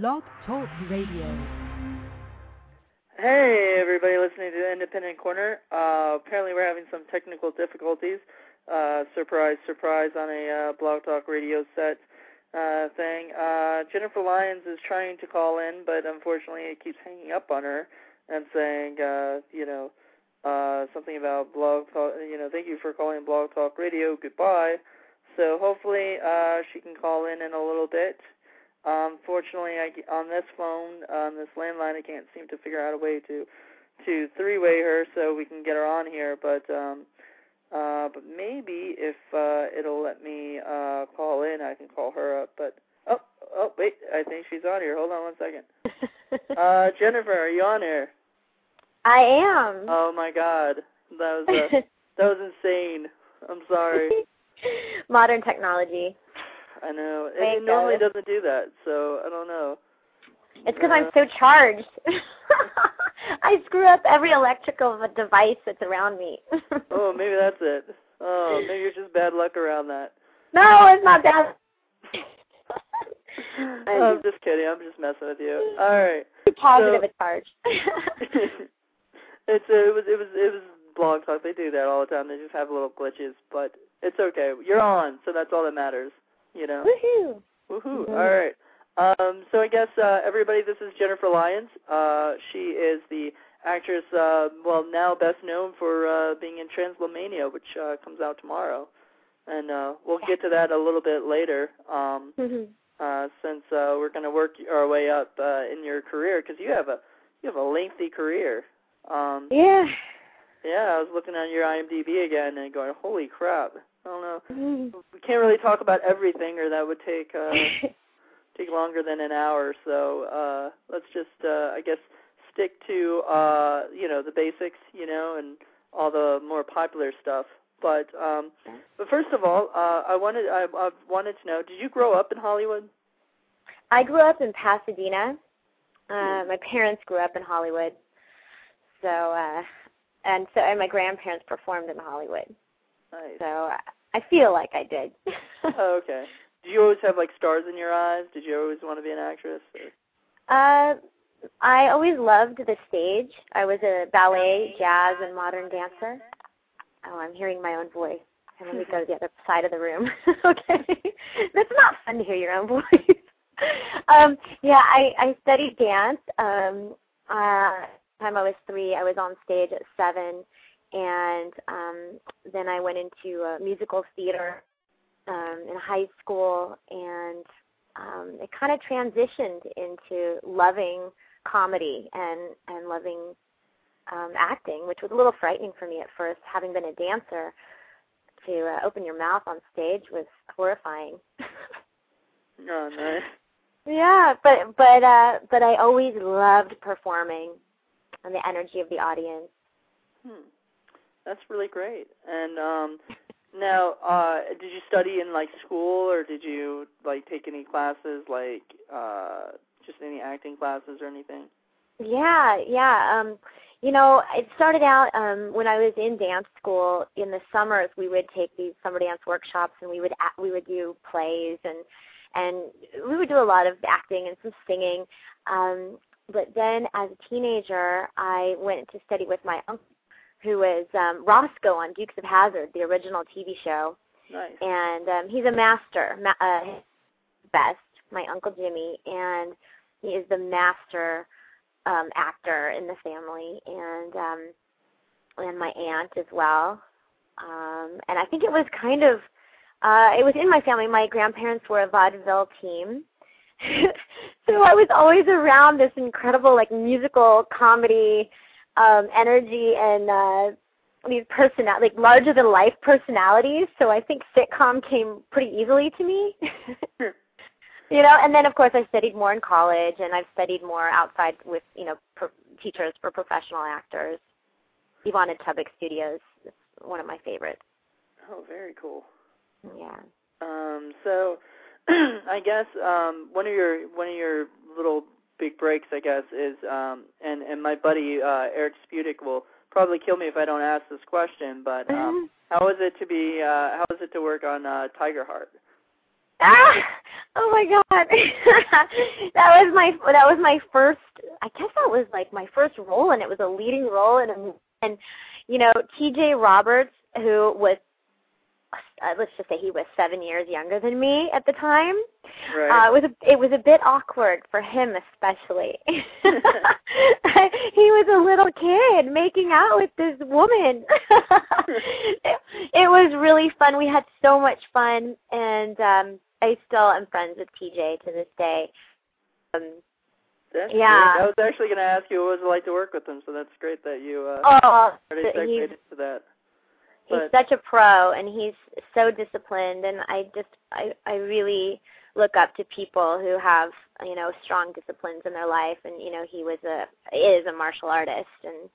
Blog Talk Radio. Hey, everybody listening to the Independent Corner. Uh, apparently, we're having some technical difficulties. Uh, surprise, surprise on a uh, Blog Talk Radio set uh, thing. Uh, Jennifer Lyons is trying to call in, but unfortunately, it keeps hanging up on her and saying, uh, you know, something about Blog Talk. You know, thank you for calling Blog Talk Radio. Goodbye. So hopefully, uh, she can call in in a little bit. Um, fortunately, I, on this phone, on this landline, I can't seem to figure out a way to to three-way her so we can get her on here. But um, uh, but maybe if uh, it'll let me uh, call in, I can call her up. But oh oh wait, I think she's on here. Hold on one second. uh, Jennifer, are you on here? I am. Oh my God, that was uh, that was insane. I'm sorry. Modern technology. I know. It, it normally doesn't do that, so I don't know. It's because I'm so charged. I screw up every electrical device that's around me. Oh, maybe that's it. Oh, maybe it's just bad luck around that. no, it's not that. I'm just kidding. I'm just messing with you. All right. Positive So- a charge. it's uh, it was it was it was blog talk. They do that all the time. They just have little glitches, but it's okay. You're on, so that's all that matters. You know. Woohoo! Woohoo! Mhm. All right. Um, so I guess uh, everybody, this is Jennifer Lyons. Uh, she is the actress, uh, well, now best known for uh, being in Transylmania, which uh, comes out tomorrow, and uh, we'll get to that a little bit later. Um, Mhm. uh, since uh, we're going to work our way up uh, in your career, because you have a you have a lengthy career. Um, yeah. yeah, I was looking on your IMDb again and going, holy crap! I don't know. Mhm. We can't really talk about everything, or that would take. Uh, take longer than an hour. So uh, let's just, uh, I guess, stick to uh, you know the basics, you know, and all the more popular stuff. But um, but first of all, uh, I wanted I, I wanted to know: Did you grow up in Hollywood? I grew up in Pasadena. Uh, my parents grew up in Hollywood. So, uh, and so, and my grandparents performed in Hollywood. Nice. So I feel like I did. Oh, okay. Did you always have like stars in your eyes? Did you always want to be an actress? Or? Uh, I always loved the stage. I was a ballet, jazz, and modern dancer. Oh, I'm hearing my own voice. And let me go to the other side of the room. okay, that's not fun to hear your own voice. um, yeah, I I studied dance. Um, uh, time I was three, I was on stage at seven, and um, then I went into uh, musical theater um, in high school, and um, it kind of transitioned into loving comedy and and loving um, acting, which was a little frightening for me at first. Having been a dancer, to uh, open your mouth on stage was horrifying. Oh, nice. yeah, but but uh, but I always loved performing and the energy of the audience. Hmm. That's really great. And um, now, uh, did you study in like school, or did you like take any classes, like uh, just any acting classes or anything? Yeah, yeah. Um, you know, it started out um, when I was in dance school. In the summers, we would take these summer dance workshops, and we would act, we would do plays, and and we would do a lot of acting and some singing. Um, but then, as a teenager, I went to study with my uncle, who was um, Roscoe on Dukes of Hazzard, the original TV show, Nice. and um, he's a master, ma- uh, best, my uncle Jimmy, and he is the master um, actor in the family, and um, and my aunt as well. Um, and I think it was kind of uh, it was in my family. My grandparents were a vaudeville team. so I was always around this incredible like musical comedy um energy and uh these person like larger than life personalities so i think sitcom came pretty easily to me you know and then of course i studied more in college and i've studied more outside with you know pro- teachers for professional actors Ivana Chubbuck Studios is one of my favorites. Oh, very cool. Yeah. Um, so, I guess um, one of your one of your little big breaks, I guess, is um, and and my buddy uh, Eric Sputic will probably kill me if I don't ask this question, but um, how is it to be? Uh, how is it to work on uh, Tiger Heart? Ah! Oh my god. that was my that was my first I guess that was like my first role and it was a leading role in a and you know, TJ Roberts who was uh, let's just say he was seven years younger than me at the time. Right. Uh, it was a, it was a bit awkward for him, especially. he was a little kid making out with this woman. it, it was really fun. We had so much fun, and um, I still am friends with TJ to this day. Um, that's yeah. Great. I was actually going to ask you what was it like to work with him, so that's great that you uh, oh, already he's, into that. He's such a pro, and he's so disciplined, and I just I I really look up to people who have you know strong disciplines in their life, and you know he was a is a martial artist, and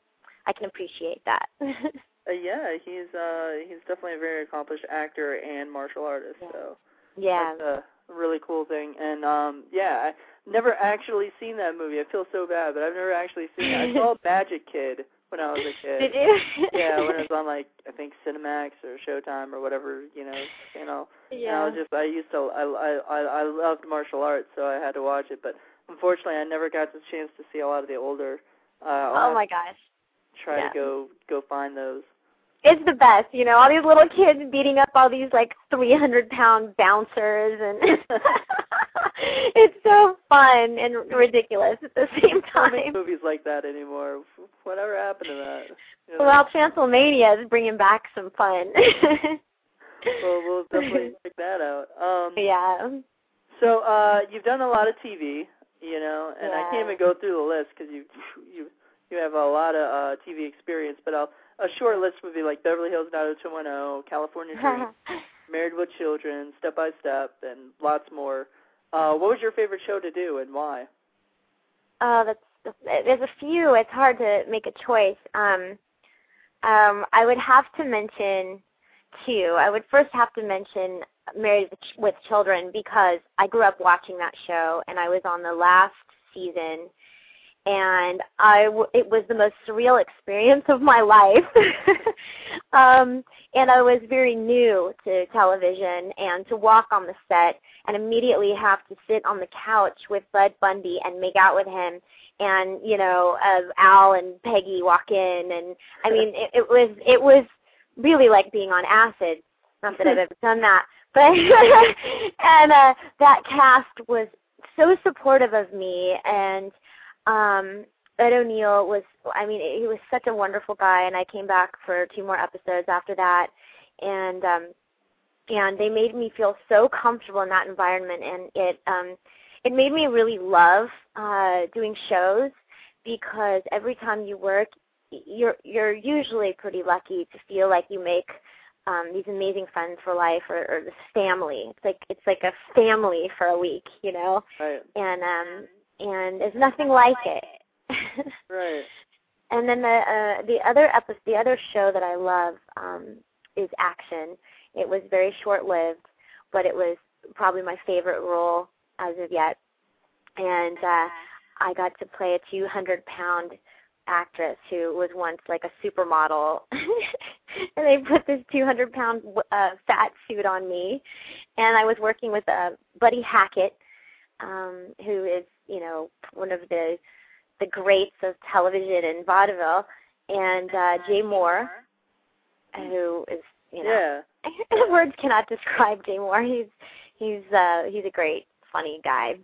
I can appreciate that. Uh, yeah, he's uh he's definitely a very accomplished actor and martial artist. Yeah. So yeah. that's a really cool thing. And um yeah, I never actually seen that movie. I feel so bad, but I've never actually seen it. I saw Magic Kid when I was a kid. Did you? yeah, when it was on like I think Cinemax or Showtime or whatever you know channel. And I yeah. was just I used to I I I I loved martial arts, so I had to watch it. But unfortunately, I never got the chance to see a lot of the older. Uh, I'll oh my gosh. Try yeah. to go go find those. It's the best, you know, all these little kids beating up all these like 300 pound bouncers and it's so fun and ridiculous at the same Don't make time. movies like that anymore. Whatever happened to that? You know? Well, Transylmania is bringing back some fun. well, we'll definitely check that out. Um, yeah. So uh, you've done a lot of TV, you know, and I can't even go through the list because you you you have a lot of uh, TV experience. But I'll, a short list would be like Beverly Hills 90210, California Dream, Married with Children, Step by Step, and lots more. Uh, what was your favorite show to do and why? Oh, that's there's a few. It's hard to make a choice. Um, um, I would have to mention two. I would first have to mention Married with Children because I grew up watching that show and I was on the last season and I w- it was the most surreal experience of my life. um, and I was very new to television and to walk on the set and immediately have to sit on the couch with Bud Bundy and make out with him and you know uh, Al and Peggy walk in and I mean it, it was it was really like being on acid not that I've ever done that but and uh that cast was so supportive of me and um Ed O'Neill was I mean he was such a wonderful guy and I came back for two more episodes after that. And um and they made me feel so comfortable in that environment and it um it made me really love uh doing shows because every time you work you're you're usually pretty lucky to feel like you make um these amazing friends for life or, or this family. It's like it's like a family for a week you know? Right. and um and there's nothing like it Right. and then the uh, the other episode, the other show that I love um, is Action. It was very short lived, but it was probably my favorite role as of yet. And uh, I got to play a 200 pound actress who was once like a supermodel, and they put this 200 pound uh, fat suit on me, and I was working with uh, Buddy Hackett, um, who is you know one of the the greats of television and vaudeville, and uh, Jay Mohr, who is you know Yeah. words cannot describe Jay Mohr. He's he's uh, he's a great funny guy,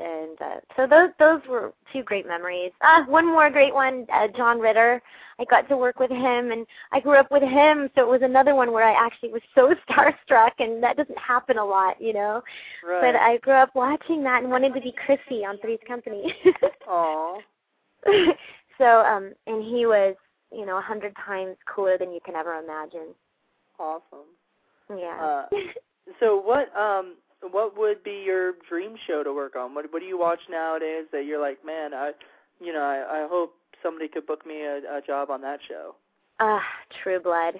and uh, so those those were two great memories. Uh, one more great one, uh, John Ritter. I got to work with him, and I grew up with him, so it was another one where I actually was so starstruck, and that doesn't happen a lot, you know. Right. But I grew up watching that and wanted to be Chrissy on Three's Company. Aw. so, um, and he was, you know, a hundred times cooler than you can ever imagine. Awesome. Yeah. Uh, So what um what would be your dream show to work on? What what do you watch nowadays that you're like, man, I you know, I, I hope somebody could book me a, a job on that show. Ah, True Blood.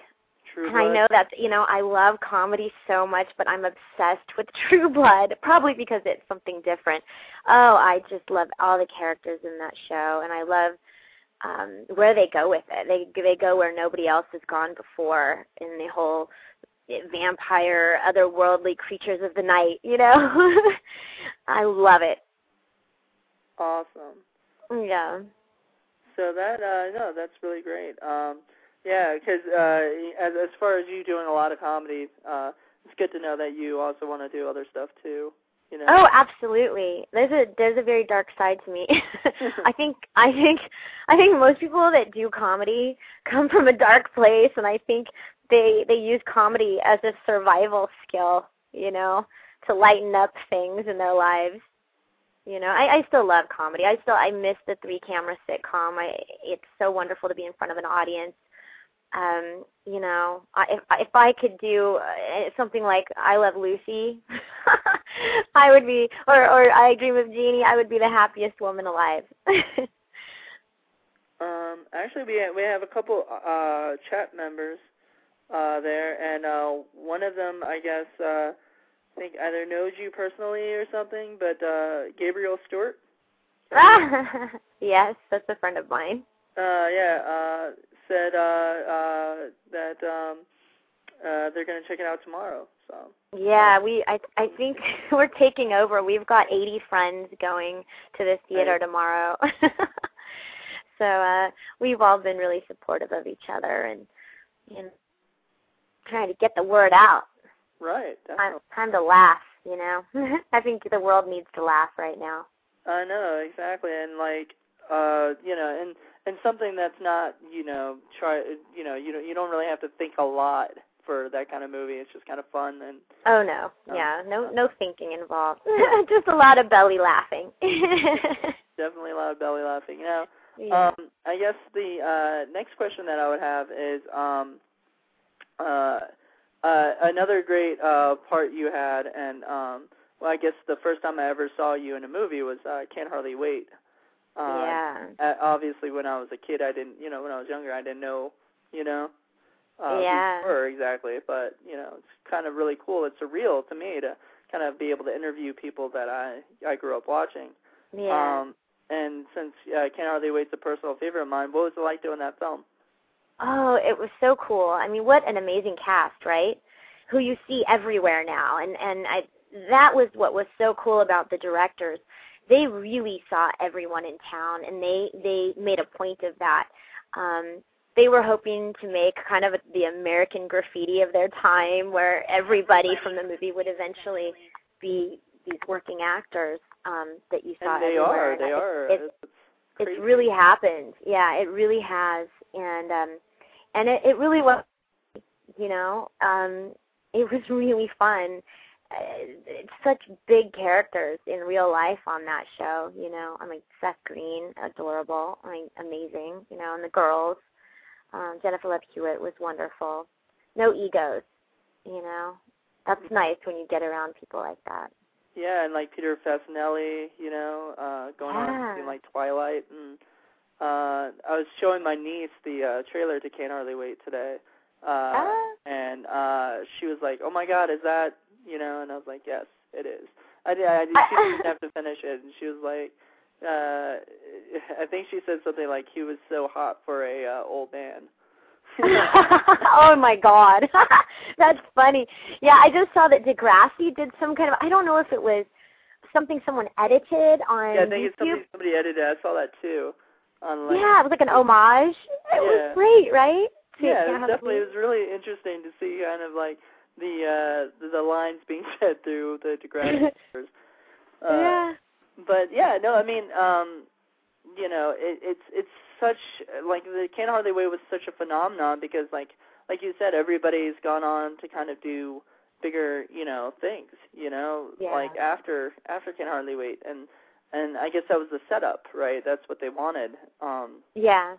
True And I know that you know I love comedy so much, but I'm obsessed with True Blood, probably because it's something different. Oh, I just love all the characters in that show, and I love um where they go with it. They they go where nobody else has gone before in the whole vampire, otherworldly creatures of the night. You know, I love it. Awesome. Yeah. So that uh no, that's really great. Um yeah, because uh as as far as you doing a lot of comedy, uh it's good to know that you also want to do other stuff too. You know. Oh, absolutely. There's a there's a very dark side to me. I think I think I think most people that do comedy come from a dark place and I think they they use comedy as a survival skill, you know, to lighten up things in their lives. You know, I, I still love comedy. I still I miss the three camera sitcom. I it's so wonderful to be in front of an audience um you know I, if if I could do uh, something like I Love Lucy, I would be, or or I Dream of Jeannie, I would be the happiest woman alive. um, actually, we have, we have a couple uh chat members uh there, and uh one of them, I guess, uh I think either knows you personally or something, but uh Gabriel Stewart. yes, that's a friend of mine. Uh, yeah, uh, said uh, uh, that um, uh, they're going to check it out tomorrow. So. Yeah, we. I. I think we're taking over. We've got 80 friends going to the theater right. tomorrow. so uh, we've all been really supportive of each other and you know, trying to get the word out. Right. Time, time to laugh. You know, I think the world needs to laugh right now. I know exactly, and like, uh, you know, and and something that's not you know try you know you don't you don't really have to think a lot for that kind of movie. It's just kind of fun and. Oh no! Um, yeah, no no thinking involved. just a lot of belly laughing. Definitely a lot of belly laughing. You know. Yeah. Um, I guess the uh, next question that I would have is um, uh, uh, another great uh, part you had, and um, well, I guess the first time I ever saw you in a movie was uh, Can't Hardly Wait. Uh, yeah. Obviously, when I was a kid, I didn't, you know, when I was younger, I didn't know, you know, uh, yeah. who you were exactly. But you know, it's kind of really cool. It's surreal to me to kind of be able to interview people that I I grew up watching. Yeah. Um, and since uh, Can't Hardly Wait's a personal favorite of mine, what was it like doing that film? Oh, it was so cool. I mean, what an amazing cast, right? Who you see everywhere now, and and I that was what was so cool about the directors. They really saw everyone in town and they they made a point of that. Um they were hoping to make kind of the American graffiti of their time where everybody from the movie would eventually be these working actors um that you saw and they everywhere. are they are. it, it's, it's really happened. Yeah it really has. And um and it, it really was you know um it was really fun it's such big characters in real life on that show. You know, I mean Seth Green, adorable. I mean, amazing. You know, and the girls. Um, Jennifer Love Hewitt was wonderful. No egos. You know, that's nice when you get around people like that. Yeah, and like Peter Facinelli, you know, uh going yeah. on in like Twilight and uh I was showing my niece the uh trailer to Can't Hardly Wait today. Uh ah. and uh she was like, "Oh my god, is that you know, and I was like, yes, it is. I did. I did. She didn't have to finish it, and she was like, uh, I think she said something like he was so hot for a uh, old man. oh my god, that's funny. Yeah, I just saw that Degrassi did some kind of. I don't know if it was something someone edited on yeah, I think YouTube. it's something somebody edited. I saw that too. On like, yeah, it was like an homage. It yeah. was great, right? Yeah, it was definitely. It was really interesting to see kind of like the uh the lines being said through the Degrassi uh, yeah. But yeah, no, I mean, um, you know, it, it's it's such like the Can't Hardly Wait was such a phenomenon because like like you said, everybody's gone on to kind of do bigger, you know, things, you know, yeah. like after after Can't Hardly Wait and and I guess that was the setup, right? That's what they wanted. Um Yeah.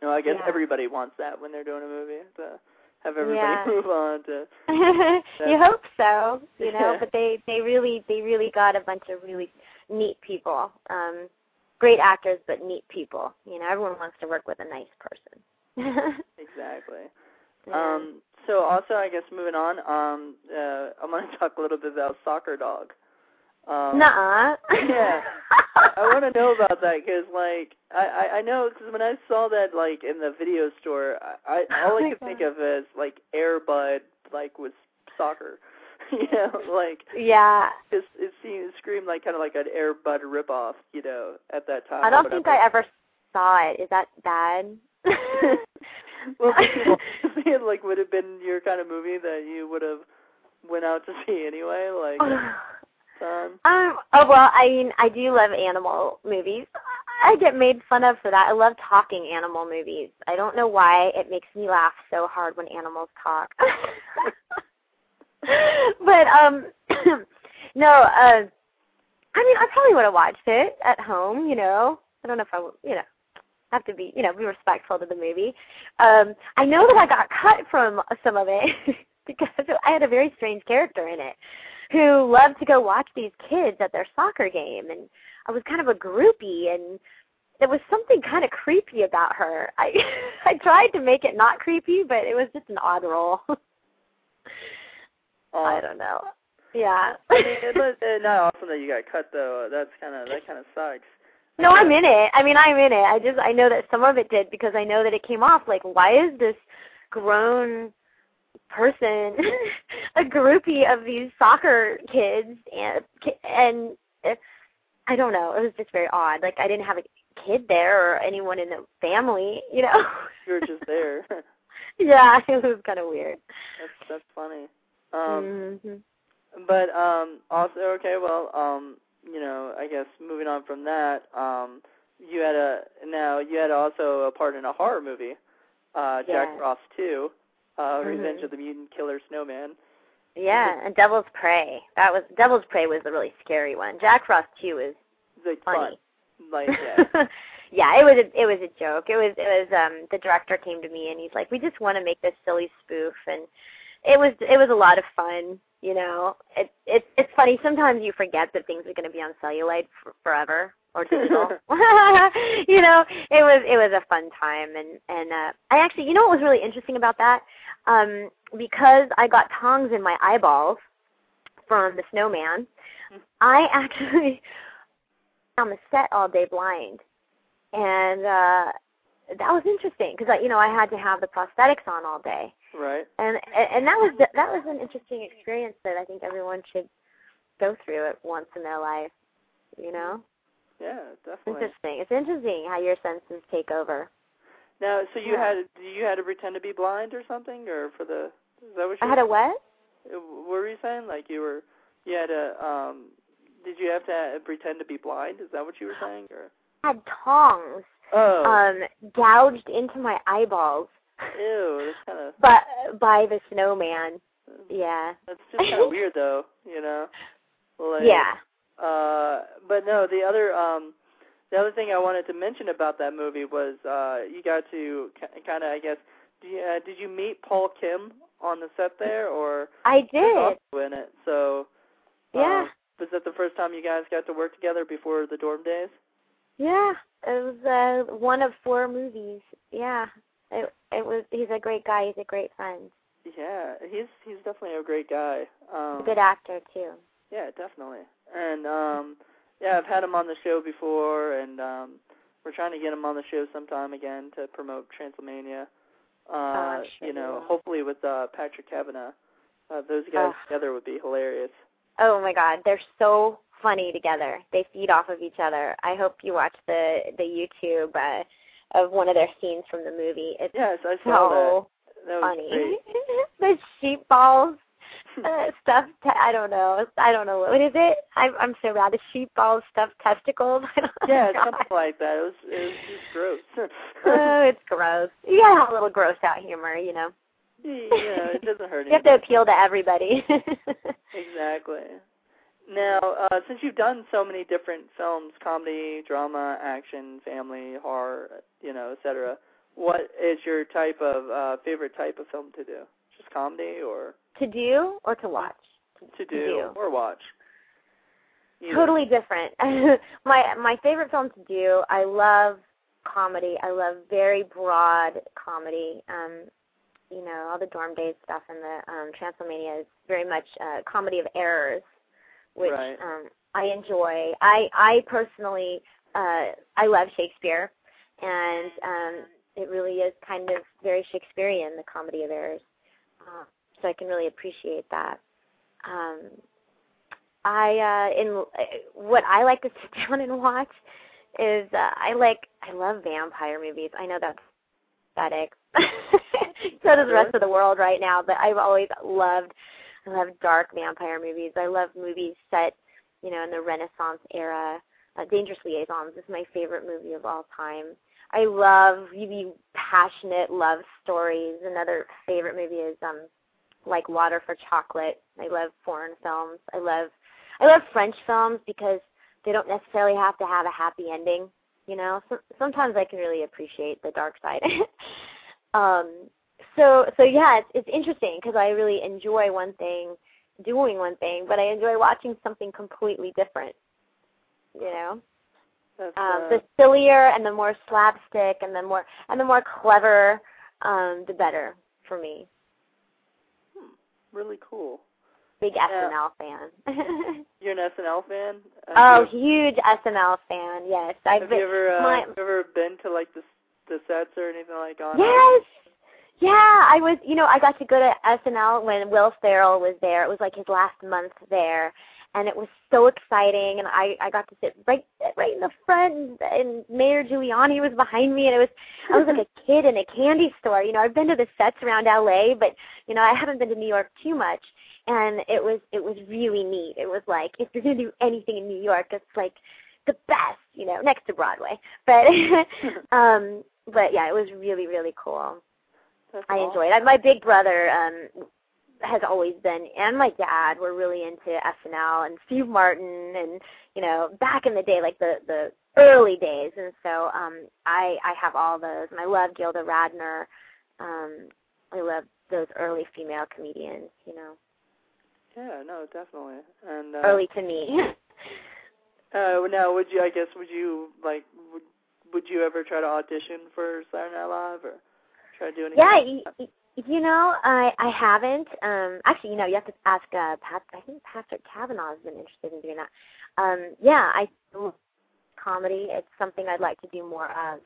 You know, I guess yeah. everybody wants that when they're doing a movie. To, have everybody yeah. move on to. you hope so, you know. But they they really they really got a bunch of really neat people, um, great actors, but neat people. You know, everyone wants to work with a nice person. exactly. Yeah. Um, so also, I guess moving on, um, uh, I want to talk a little bit about Soccer Dog. Um, Nuh-uh. yeah, I want to know about that because, like, I I, I know because when I saw that like in the video store, I, I all Oh I could God. think of is like Air Bud like was soccer. you know, like yeah. It, it seemed screamed like kind of like an Air Bud ripoff, you know, at that time. I don't think I ever saw it. Is that bad? well, it like would have been your kind of movie that you would have went out to see anyway, like. Um, oh well, I mean, I do love animal movies. I get made fun of for that. I love talking animal movies. I don't know why it makes me laugh so hard when animals talk. but um no, uh I mean, I probably would have watched it at home, you know. I don't know if I would, you know, have to be, you know, be respectful to the movie. Um I know that I got cut from some of it because I had a very strange character in it who loved to go watch these kids at their soccer game and I was kind of a groupie and there was something kind of creepy about her. I I tried to make it not creepy, but it was just an odd role. Uh, I don't know. Yeah. I mean, it's uh, not awesome that you got cut though. That's kind of that kind of sucks. No, I'm in it. I mean, I'm in it. I just I know that some of it did because I know that it came off like why is this grown person a groupie of these soccer kids and and it, I don't know. It was just very odd. Like I didn't have a kid there or anyone in the family, you know. you were just there. yeah, it was kind of weird. That's that's funny. Um, mm-hmm. But um, also, okay, well, um, you know, I guess moving on from that, um, you had a now you had also a part in a horror movie, uh, Jack yeah. Frost Two, uh, mm-hmm. Revenge of the Mutant Killer Snowman. Yeah, and Devil's Prey. That was Devil's Prey was a really scary one. Jack Frost too is like funny. Fun. Like yeah. yeah, it was a, it was a joke. It was it was um the director came to me and he's like, "We just want to make this silly spoof and it was it was a lot of fun. You know, it it it's funny. Sometimes you forget that things are going to be on celluloid for, forever or digital. you know, it was it was a fun time, and and uh, I actually, you know, what was really interesting about that, um, because I got tongs in my eyeballs from the snowman. I actually on the set all day blind, and uh that was interesting because I, you know I had to have the prosthetics on all day. Right. And and that was that was an interesting experience that I think everyone should go through it once in their life. You know. Yeah, definitely. Interesting. It's interesting how your senses take over. Now, so you yeah. had you had to pretend to be blind or something, or for the is that what you? I had a what? What were you saying? Like you were you had a um. Did you have to pretend to be blind? Is that what you were saying, or? I had tongs. Oh. Um, gouged into my eyeballs. Ew, that's kind of. But by the snowman. Yeah. That's just kind of weird, though. You know. Like, yeah. Uh, but no, the other um, the other thing I wanted to mention about that movie was uh, you got to kind of, I guess, did you, uh, did you meet Paul Kim on the set there, or I did. Also in it, so. Yeah. Um, was that the first time you guys got to work together before the Dorm Daze? Yeah, it was uh, one of four movies. Yeah, it it was. He's a great guy. He's a great friend. Yeah, he's he's definitely a great guy. Um, Good actor too. Yeah, definitely. And um, yeah, I've had him on the show before, and um, we're trying to get him on the show sometime again to promote Transylmania. Uh, oh, sure you know, hopefully with uh, Patrick Cavanaugh. Uh, those guys oh. together would be hilarious. Oh my God, they're so funny together. They feed off of each other. I hope you watch the the YouTube uh, of one of their scenes from the movie. It's yes, I saw so that. That funny. the sheep balls uh, stuffed. Te- I don't know. I don't know what is it. I'm I'm so bad. The sheep balls stuffed testicles. yeah, God. something like that. It was it was just gross. oh, it's gross. You gotta have a little gross out humor, you know. yeah, it doesn't hurt. you have to appeal to everybody. exactly. Now, uh, since you've done so many different films, comedy, drama, action, family, horror, you know, etc., what is your type of uh, favorite type of film to do? Just comedy or to do or to watch? to do, to do. or watch? Either. Totally different. my my favorite film to do. I love comedy. I love very broad comedy. Um, you know, all the Dorm Daze stuff and the um, Transylmania is very much uh, comedy of errors which right. um, I enjoy. I I personally uh, I love Shakespeare, and um, it really is kind of very Shakespearean, the comedy of errors. Uh, so I can really appreciate that. Um, I uh, in what I like to sit down and watch is uh, I like I love vampire movies. I know that's pathetic. so does the rest of the world right now, but I've always loved I love dark vampire movies. I love movies set, you know, in the Renaissance era. Uh, Dangerous Liaisons is my favorite movie of all time. I love really passionate love stories. Another favorite movie is um like Water for Chocolate. I love foreign films. I love I love French films because they don't necessarily have to have a happy ending. You know, so, sometimes I can really appreciate the dark side. um, so so yeah, it's it's interesting because I really enjoy one thing, doing one thing, but I enjoy watching something completely different. You know. That's, um, the sillier and the more slapstick and the more and the more clever, um, the better for me. hmm, really cool. Big Yeah. SNL fan. You're an SNL fan? Have oh, huge SNL fan. Yes, I've have been. you ever uh, my- have you ever been to like the the sets or anything like on? Yes. Yeah, I was. You know, I got to go to SNL when Will Ferrell was there. It was like his last month there, and it was so exciting. And I I got to sit right right in the front, and, and Mayor Giuliani was behind me, and it was I was like a kid in a candy store. You know, I've been to the sets around LA, but you know, I haven't been to New York too much. And it was it was really neat. It was like if you're gonna do anything in New York, it's like the best, you know, next to Broadway. But um but yeah, it was really, really cool. That's I awesome. enjoyed it. My big brother um has always been and my dad were really into SNL and Steve Martin and you know, back in the day like the the early days and so um I I have all those and I love Gilda Radner. Um I love those early female comedians, you know. Yeah, no, definitely. And uh, Early to me. Uh, now, would you? I guess would you like? Would Would you ever try to audition for Saturday Night Live or try to do anything? Yeah, that? you know, I I haven't. Um, actually, you know, you have to ask. Uh, Pat, I think Patrick Cavanaugh has been interested in doing that. Um, yeah, I comedy. It's something I'd like to do more of.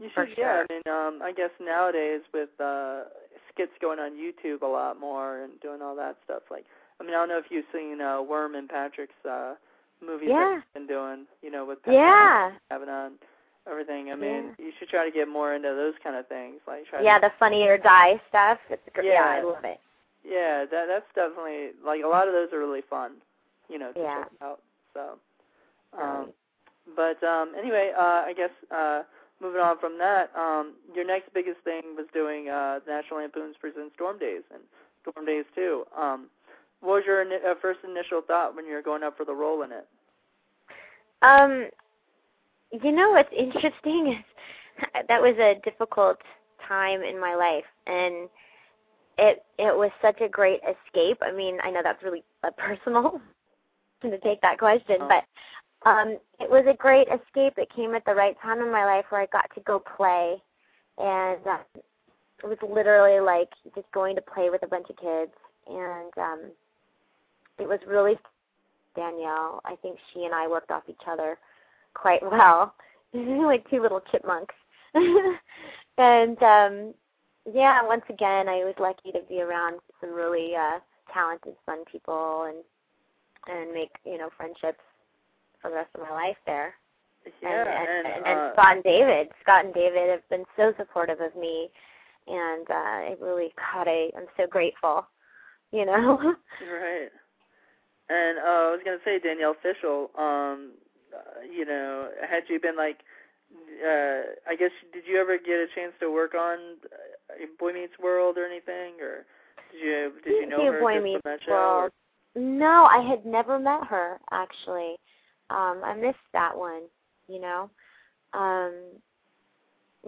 You should, yeah. I mean, um, I guess nowadays with uh, skits going on YouTube a lot more and doing all that stuff. Like, I mean, I don't know if you've seen uh, Worm and Patrick's uh, movies that he's been doing. You know, with Patrick Yeah, Cavanaugh and everything. I mean, you should try to get more into those kind of things. Like, try yeah, to, the Funny or Die stuff. It's gr- yeah, I love it. yeah, that that's definitely like a lot of those are really fun. You know, to Yeah. check out. So. Um, But um, anyway, uh, I guess uh, moving on from that, um, your next biggest thing was doing uh, National Lampoon's Presents Dorm Daze and Dorm Daze 2. Um, what was your ini- uh, first initial thought when you were going up for the role in it? Um, you know what's interesting is that was a difficult time in my life, and it it was such a great escape. I mean, I know that's really personal to take that question, Oh. but um, it was a great escape. It came at the right time in my life where I got to go play, and uh, it was literally like just going to play with a bunch of kids, and um, it was really Danielle. I think she and I worked off each other quite well. like two little chipmunks. and um yeah, once again I was lucky to be around some really uh talented fun people and and make, you know, friendships for the rest of my life there. Yeah, and, and, and, and, uh, Scott and David. Scott and David have been so supportive of me and uh it really God I I'm so grateful. You know? right. And uh, I was gonna say Danielle Fishel. Um, uh, you know, had you been like, uh, I guess did you ever get a chance to work on uh, Boy Meets World or anything, or did you did you know her Boy just Meets from that show? or- World. No, I had never met her actually. Um, I missed that one, you know. Um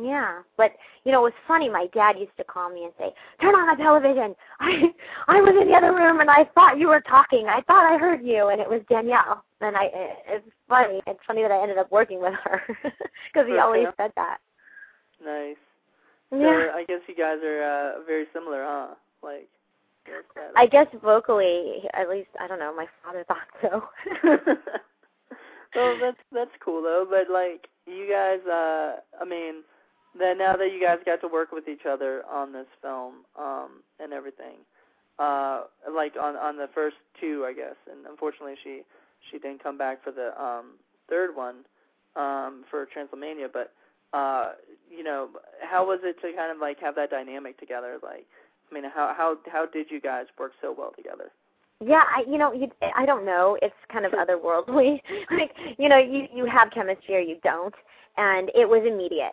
yeah, but you know, it was funny. My dad used to call me and say, "Turn on the television." I I was in the other room and I thought you were talking. I thought I heard you, and it was Danielle. And I, it, it's funny. It's funny that I ended up working with her because he always Okay. said that. Nice. So Yeah. I guess you guys are uh, very similar, huh? Like. I guess vocally, at least I don't know. My father thought so. well, that's that's cool though. But like you guys, uh, I mean, then now that you guys got to work with each other on this film um, and everything, uh, like on on the first two, I guess. And unfortunately, she she didn't come back for the um, third one um, for Transylmania. But uh, you know, how was it to kind of like have that dynamic together? Like, I mean, how how how did you guys work so well together? Yeah, I you know, you I don't know. It's kind of otherworldly. like, you know, you you have chemistry or you don't, and it was immediate.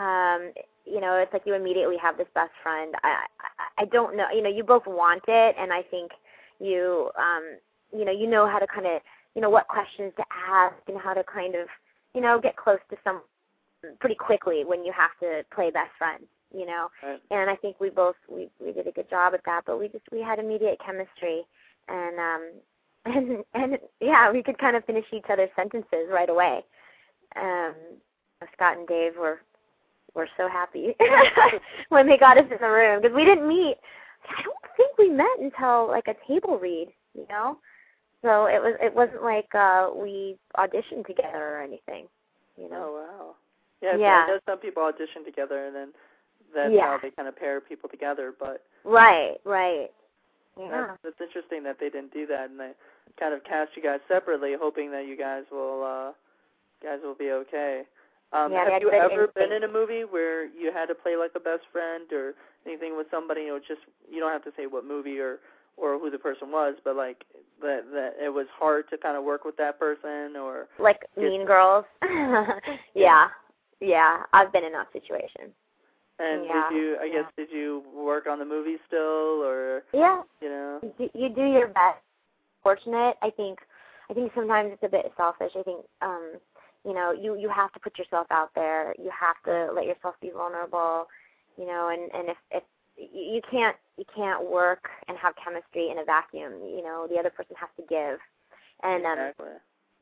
Um, you know, it's like you immediately have this best friend. I I, I don't know. You know, you both want it, and I think you um you know you know how to kind of you know what questions to ask and how to kind of you know get close to some pretty quickly when you have to play best friend you know right. and i think we both we we did a good job at that but we just we had immediate chemistry and um and and yeah we could kind of finish each other's sentences right away um scott and dave were were so happy when they got us in the room because we didn't meet i don't think we met until like a table read you know so it was it wasn't like uh we auditioned together or anything you know Oh wow. Yeah, Yeah. I know some people audition together, and then that's Yeah. how they kind of pair people together. But right right yeah that's, that's interesting that they didn't do that, and they kind of cast you guys separately, hoping that you guys will uh guys will be okay. Um, Yeah, have you ever been in a movie where you had to play like a best friend or anything with somebody? You know, just you don't have to say what movie or or who the person was, but like that that it was hard to kind of work with that person or like mean girls? Yeah. Yeah. I've been in that situation. And Yeah, did you I yeah. guess did you work on the movie still or yeah. you know? You, you do your best. Fortunate i think i think sometimes it's a bit selfish. I think um you know you you have to put yourself out there you have to let yourself be vulnerable you know and and if if you you can't you can't work and have chemistry in a vacuum you know the other person has to give and um exactly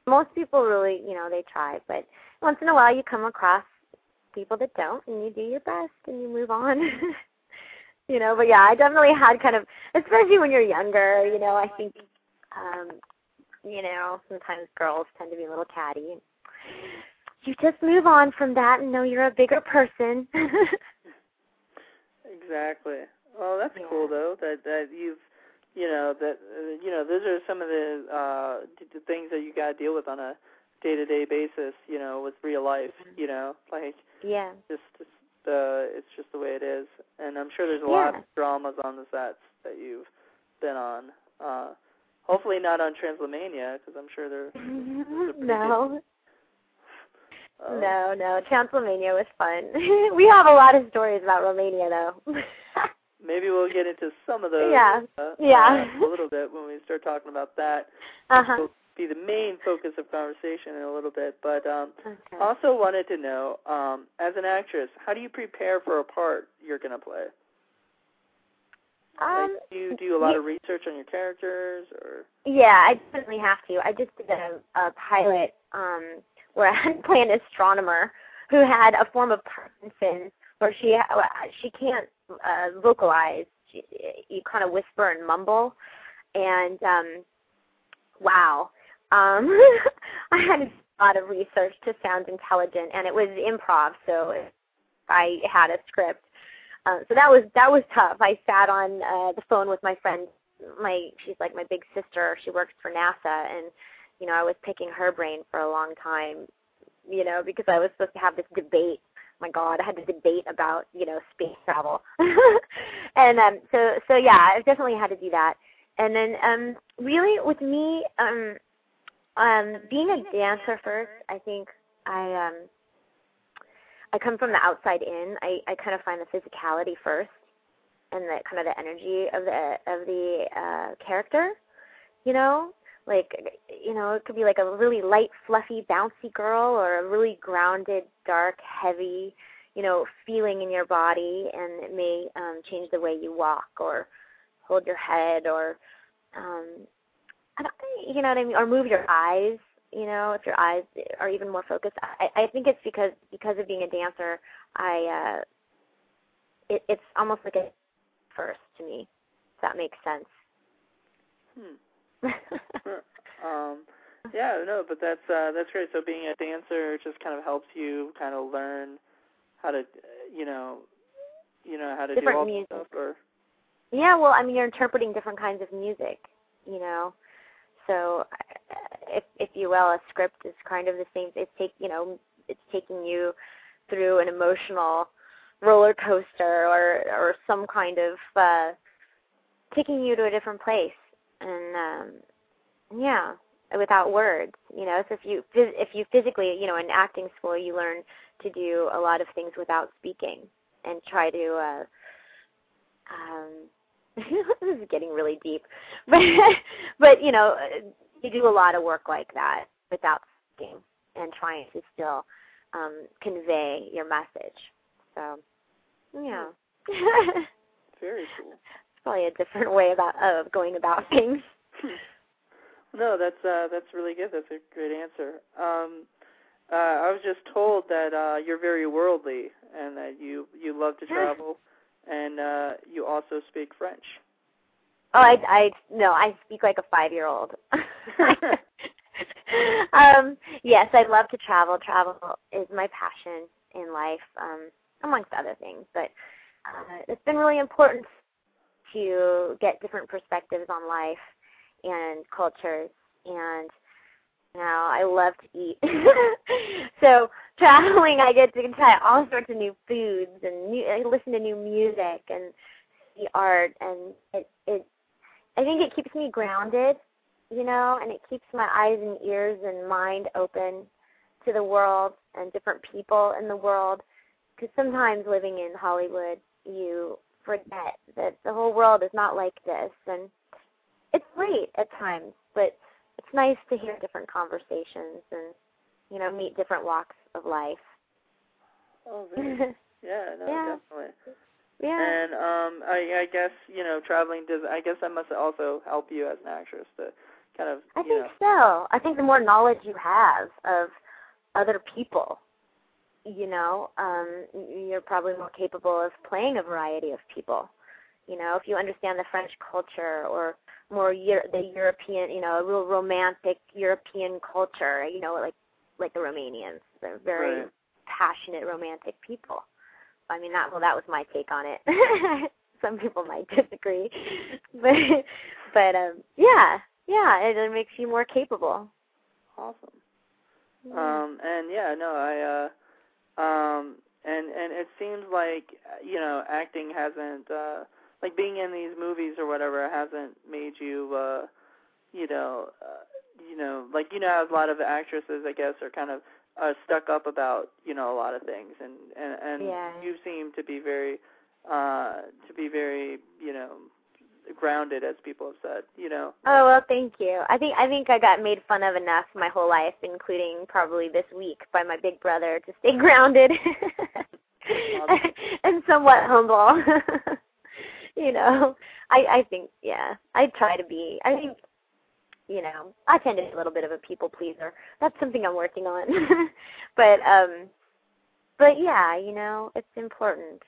most people really, you know, they try, but once in a while you come across people that don't and you do your best and you move on. you know, but yeah, I definitely had kind of especially when you're younger, you know, I think um you know, sometimes girls tend to be a little catty. You just move on from that and know you're a bigger person. Exactly. Well, that's Yeah. cool though that that you've you know that uh, you know those are some of the uh the things that you got to deal with on a day-to-day basis, you know, with real life, Mm-hmm. you know, like yeah. just just uh it's just the way it is. And I'm sure there's a lot of dramas on the sets that you've been on. Uh hopefully not on Transylmania because I'm sure they're those no. Uh, No, no. Transylmania was fun. we have a lot of stories about Romania though. Maybe we'll get into some of those Yeah. uh, Yeah. uh, a little bit when we start talking about that. uh-huh. will be the main focus of conversation in a little bit. But um, Okay. also wanted to know, um, as an actress, how do you prepare for a part you're going to play? Um, like, do you do a lot of research on your characters, or Yeah, I definitely have to. I just did a, a pilot um, where I had an astronomer who had a form of Parkinson's, where she she can't uh, vocalize. She, you kind of whisper and mumble, and um, wow, um, I had a lot of research to sound intelligent, and it was improv, so I had a script. Um, so that was that was tough. I sat on uh, the phone with my friend my she's like my big sister. She works for NASA, and you know I was picking her brain for a long time. You know because I was supposed to have this debate. My God, I had to debate about you know space travel, and um, so so yeah, I definitely had to do that. And then um, really with me, um, um, being a dancer first, I think I um, I come from the outside in. I I kind of find the physicality first and the kind of the energy of the of the uh character you know like you know it could be like a really light fluffy bouncy girl or a really grounded dark heavy you know feeling in your body and it may um change the way you walk or hold your head or um I don't, you know what I mean or move your eyes you know if your eyes are even more focused I I think it's because because of being a dancer I uh it, it's almost like a first to me. If that makes sense. hmm. um, yeah, no, but that's uh, that's great. So being a dancer just kind of helps you kind of learn how to, you know, you know how to Different do all music. stuff, or Yeah, well, I mean, you're interpreting different kinds of music, you know. So, uh, if if you will, a script is kind of the same. It's take you know, it's taking you through an emotional roller coaster or or some kind of uh taking you to a different place and um yeah without words you know so if you if you physically you know in acting school you learn to do a lot of things without speaking and try to uh um this is getting really deep but but you know you do a lot of work like that without speaking and trying to still um convey your message so yeah. Very cool. Probably a different way about of going about things. no, that's uh that's really good. That's a great answer. Um uh I was just told that uh you're very worldly and that you you love to travel and uh you also speak French. Oh, I I no, I speak like a 5-year-old. um yes, I love to travel. Travel is my passion in life. Um amongst other things. But uh, it's been really important to get different perspectives on life and cultures and you know, I love to eat. so traveling, I get to try all sorts of new foods and new, I listen to new music and see art, and it it I think it keeps me grounded, you know, and it keeps my eyes and ears and mind open to the world and different people in the world. Because sometimes living in Hollywood, you forget that the whole world is not like this, and it's great at times, but it's nice to hear different conversations and you know meet different walks of life. Oh, very, yeah, no, yeah. definitely. Yeah. And um, I, I guess you know traveling does. I guess that must also help you as an actress to kind of. I think know, so. I think the more knowledge you have of other people you know, um, you're probably more capable of playing a variety of people. You know, if you understand the French culture or more Euro- the European, you know, a real romantic European culture, you know, like like the Romanians, they're very Right. passionate, romantic people. I mean, that well, that was my take on it. Some people might disagree, but but um, yeah, yeah, it, it makes you more capable. awesome. Um, and yeah, no, I. uh um, and and it seems like you know acting hasn't uh, like being in these movies or whatever hasn't made you uh, you know uh, you know like you know a lot of actresses I guess are kind of uh, stuck up about you know a lot of things and and and Yeah. you seem to be very uh, to be very you know grounded as people have said you know Oh well, thank you. I think I think I got made fun of enough my whole life, including probably this week by my big brother, to stay grounded and somewhat humble. you know, I I think yeah, I try to be. I think you know, I tend to be a little bit of a people pleaser. That's something I'm working on. but um, but yeah, you know, it's important.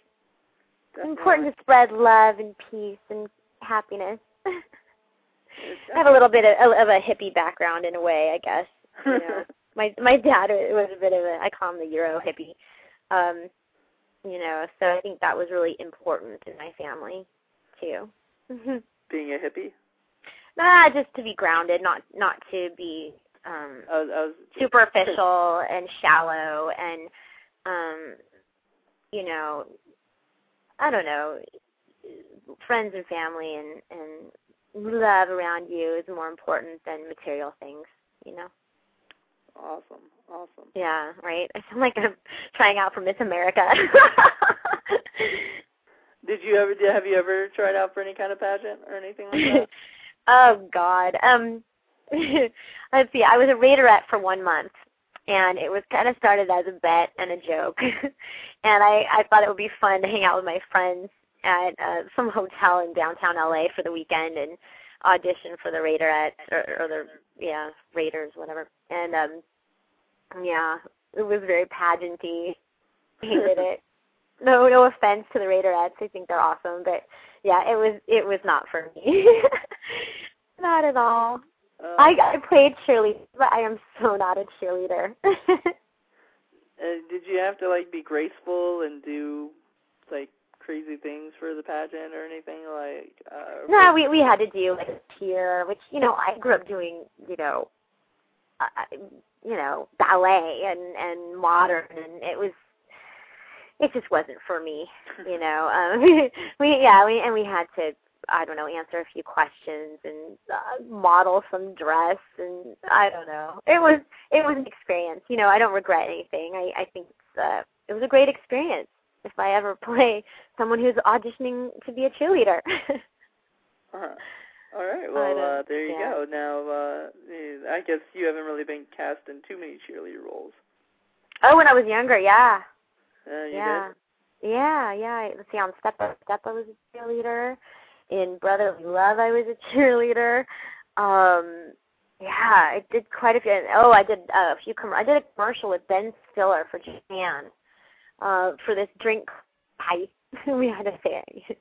It's definitely. important to spread love and peace and happiness. I have a little bit of, of a hippie background in a way, I guess. You know, my my dad was a bit of a I call him the Euro hippie. Um, you know, so I think that was really important in my family too. being a hippie ah, just to be grounded, not not to be um I was, I was superficial and shallow and um you know I don't know friends and family and and love around you is more important than material things, you know. awesome awesome Yeah, right. I sound like I'm trying out for Miss America. Did you ever did, have you ever tried out for any kind of pageant or anything like that? oh God. Um let's see, I was a raiderette for one month and it was kind of started as a bet and a joke. and I I thought it would be fun to hang out with my friends at uh, some hotel in downtown LA for the weekend and audition for the raiderette or, or the yeah, Raiders whatever. And um yeah, it was very pageanty. Hated it. No, no offense to the Raiderettes. I think they're awesome, but yeah, it was it was not for me. not at all. Uh, I I played cheerleader, but I am so not a cheerleader. uh, did you have to like be graceful and do like crazy things for the pageant or anything like? Uh, no, we we had to do like a tier, which you know I grew up doing. You know, uh, you know ballet and and modern, and it was it just wasn't for me. You know, um, we yeah we and we had to I don't know, answer a few questions and uh, model some dress and I don't know. It was it was an experience. You know, I don't regret anything. I I think it's, uh, it was a great experience. If I ever play someone who's auditioning to be a cheerleader. uh-huh. All right. Well, uh, there you yeah. go. Now, uh, I guess you haven't really been cast in too many cheerleader roles. Oh, when I was younger, yeah. Uh, yeah. Did? Yeah, yeah. Let's see. On Step Up, Step Up was a cheerleader in Brotherly Love I was a cheerleader. Um yeah, I did quite a few. Oh, I did uh, a few. Com- I did a commercial with Ben Stiller for Japan uh, for this drink high. we had to say it.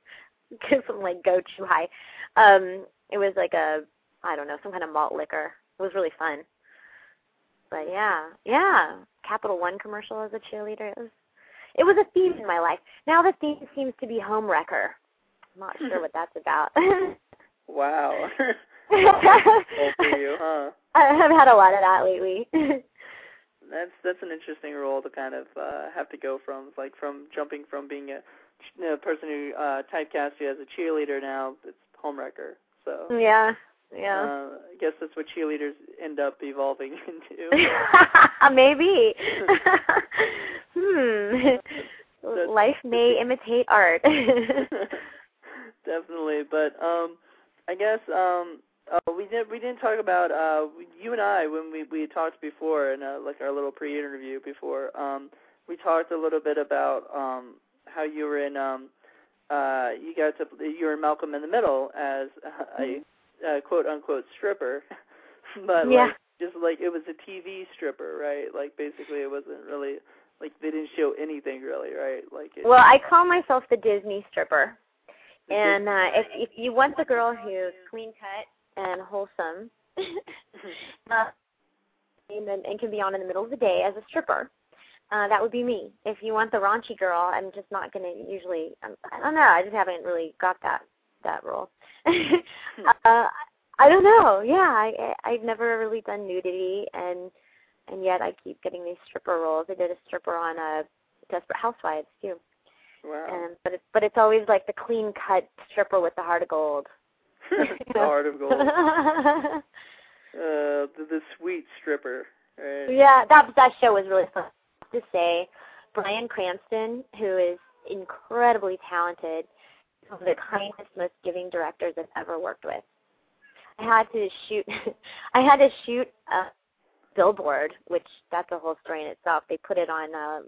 Give some like go to high. Um, it was like a I don't know some kind of malt liquor. It was really fun. But yeah, yeah, Capital One commercial as a cheerleader. It was it was a theme in my life. Now the theme seems to be home wrecker. I'm not sure what that's about. wow. for you, huh? I've had a lot of that lately. That's that's an interesting role to kind of uh have to go from, like from jumping from being a, you know, person who uh typecast you as a cheerleader now it's homewrecker. So yeah, yeah. Uh, I guess that's what cheerleaders end up evolving into. Maybe. hmm. Life may imitate art definitely. But um, I guess um, uh, we didn't we didn't talk about uh, you and I when we we talked before in uh, like our little pre-interview before. Um, we talked a little bit about um, how you were in um, uh, you got to you were in Malcolm in the Middle as a, a, a quote unquote stripper, but yeah. like just like it was a TV stripper, right? Like basically it wasn't really like they didn't show anything really, right? Like it, well, I call myself the Disney stripper. And uh, if if you want the girl who's clean cut and wholesome, uh, and, and can be on in the middle of the day as a stripper, uh, that would be me. If you want the raunchy girl, I'm just not going to usually. I'm, I don't know. I just haven't really got that that role. uh, I don't know. Yeah, I I've never really done nudity, and and yet I keep getting these stripper roles. I did a stripper on a uh, Desperate Housewives too. Wow. And but it's but it's always like the clean cut stripper with the heart of gold. the heart of gold. uh, the, the sweet stripper. Right? Yeah, that that show was really fun to say. Bryan Cranston, who is incredibly talented, one of the kindest, most giving directors I've ever worked with. I had to shoot. I had to shoot a billboard, which that's a whole story in itself. They put it on uh,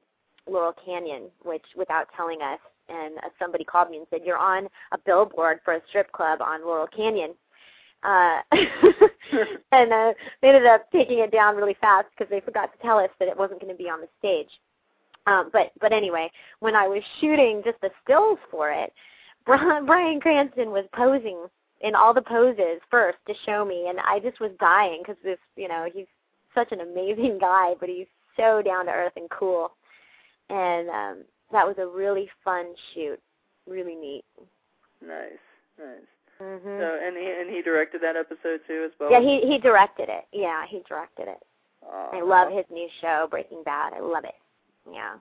Laurel Canyon, which without telling us, and uh, somebody called me and said, "You're on a billboard for a strip club on Laurel Canyon." Uh, and uh, they ended up taking it down really fast because they forgot to tell us that it wasn't going to be on the stage. Um, but but anyway, when I was shooting just the stills for it, Bryan Cranston was posing in all the poses first to show me, and I just was dying because this, you know, he's such an amazing guy, but he's so down to earth and cool and um, that was a really fun shoot. Really neat. Nice, nice. Mm-hmm. So, and he and he directed that episode too as well. Yeah, he he directed it. Yeah, he directed it. Uh, I love his new show, Breaking Bad. I love it. Yeah.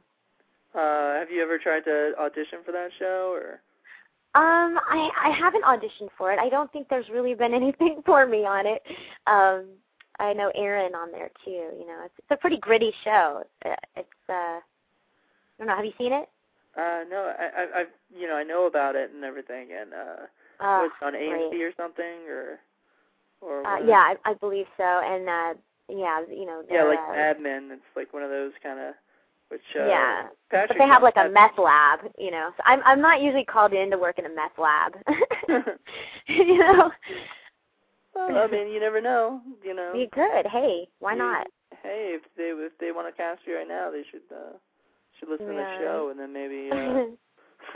Uh, have you ever tried to audition for that show or? Um, I I haven't auditioned for it. I don't think there's really been anything for me on it. Um, I know Aaron on there too. You know, it's it's a pretty gritty show. It's uh don't know. Have you seen it? Uh, no, I, I, I, you know, I know about it and everything, and uh, uh was on AMC great. or something, or, or. Uh, yeah, I, I believe so, and uh, yeah, you know. Yeah, like uh, Mad Men. It's like one of those kind of, which. Uh, yeah, Patrick but they have like a meth lab, you know. So I'm I'm not usually called in to work in a meth lab. you know. Well, I mean, you never know. You know. You could. Hey, why you, not? Hey, if they if they want to cast you right now, they should. uh should listen yeah. to the show, and then maybe uh,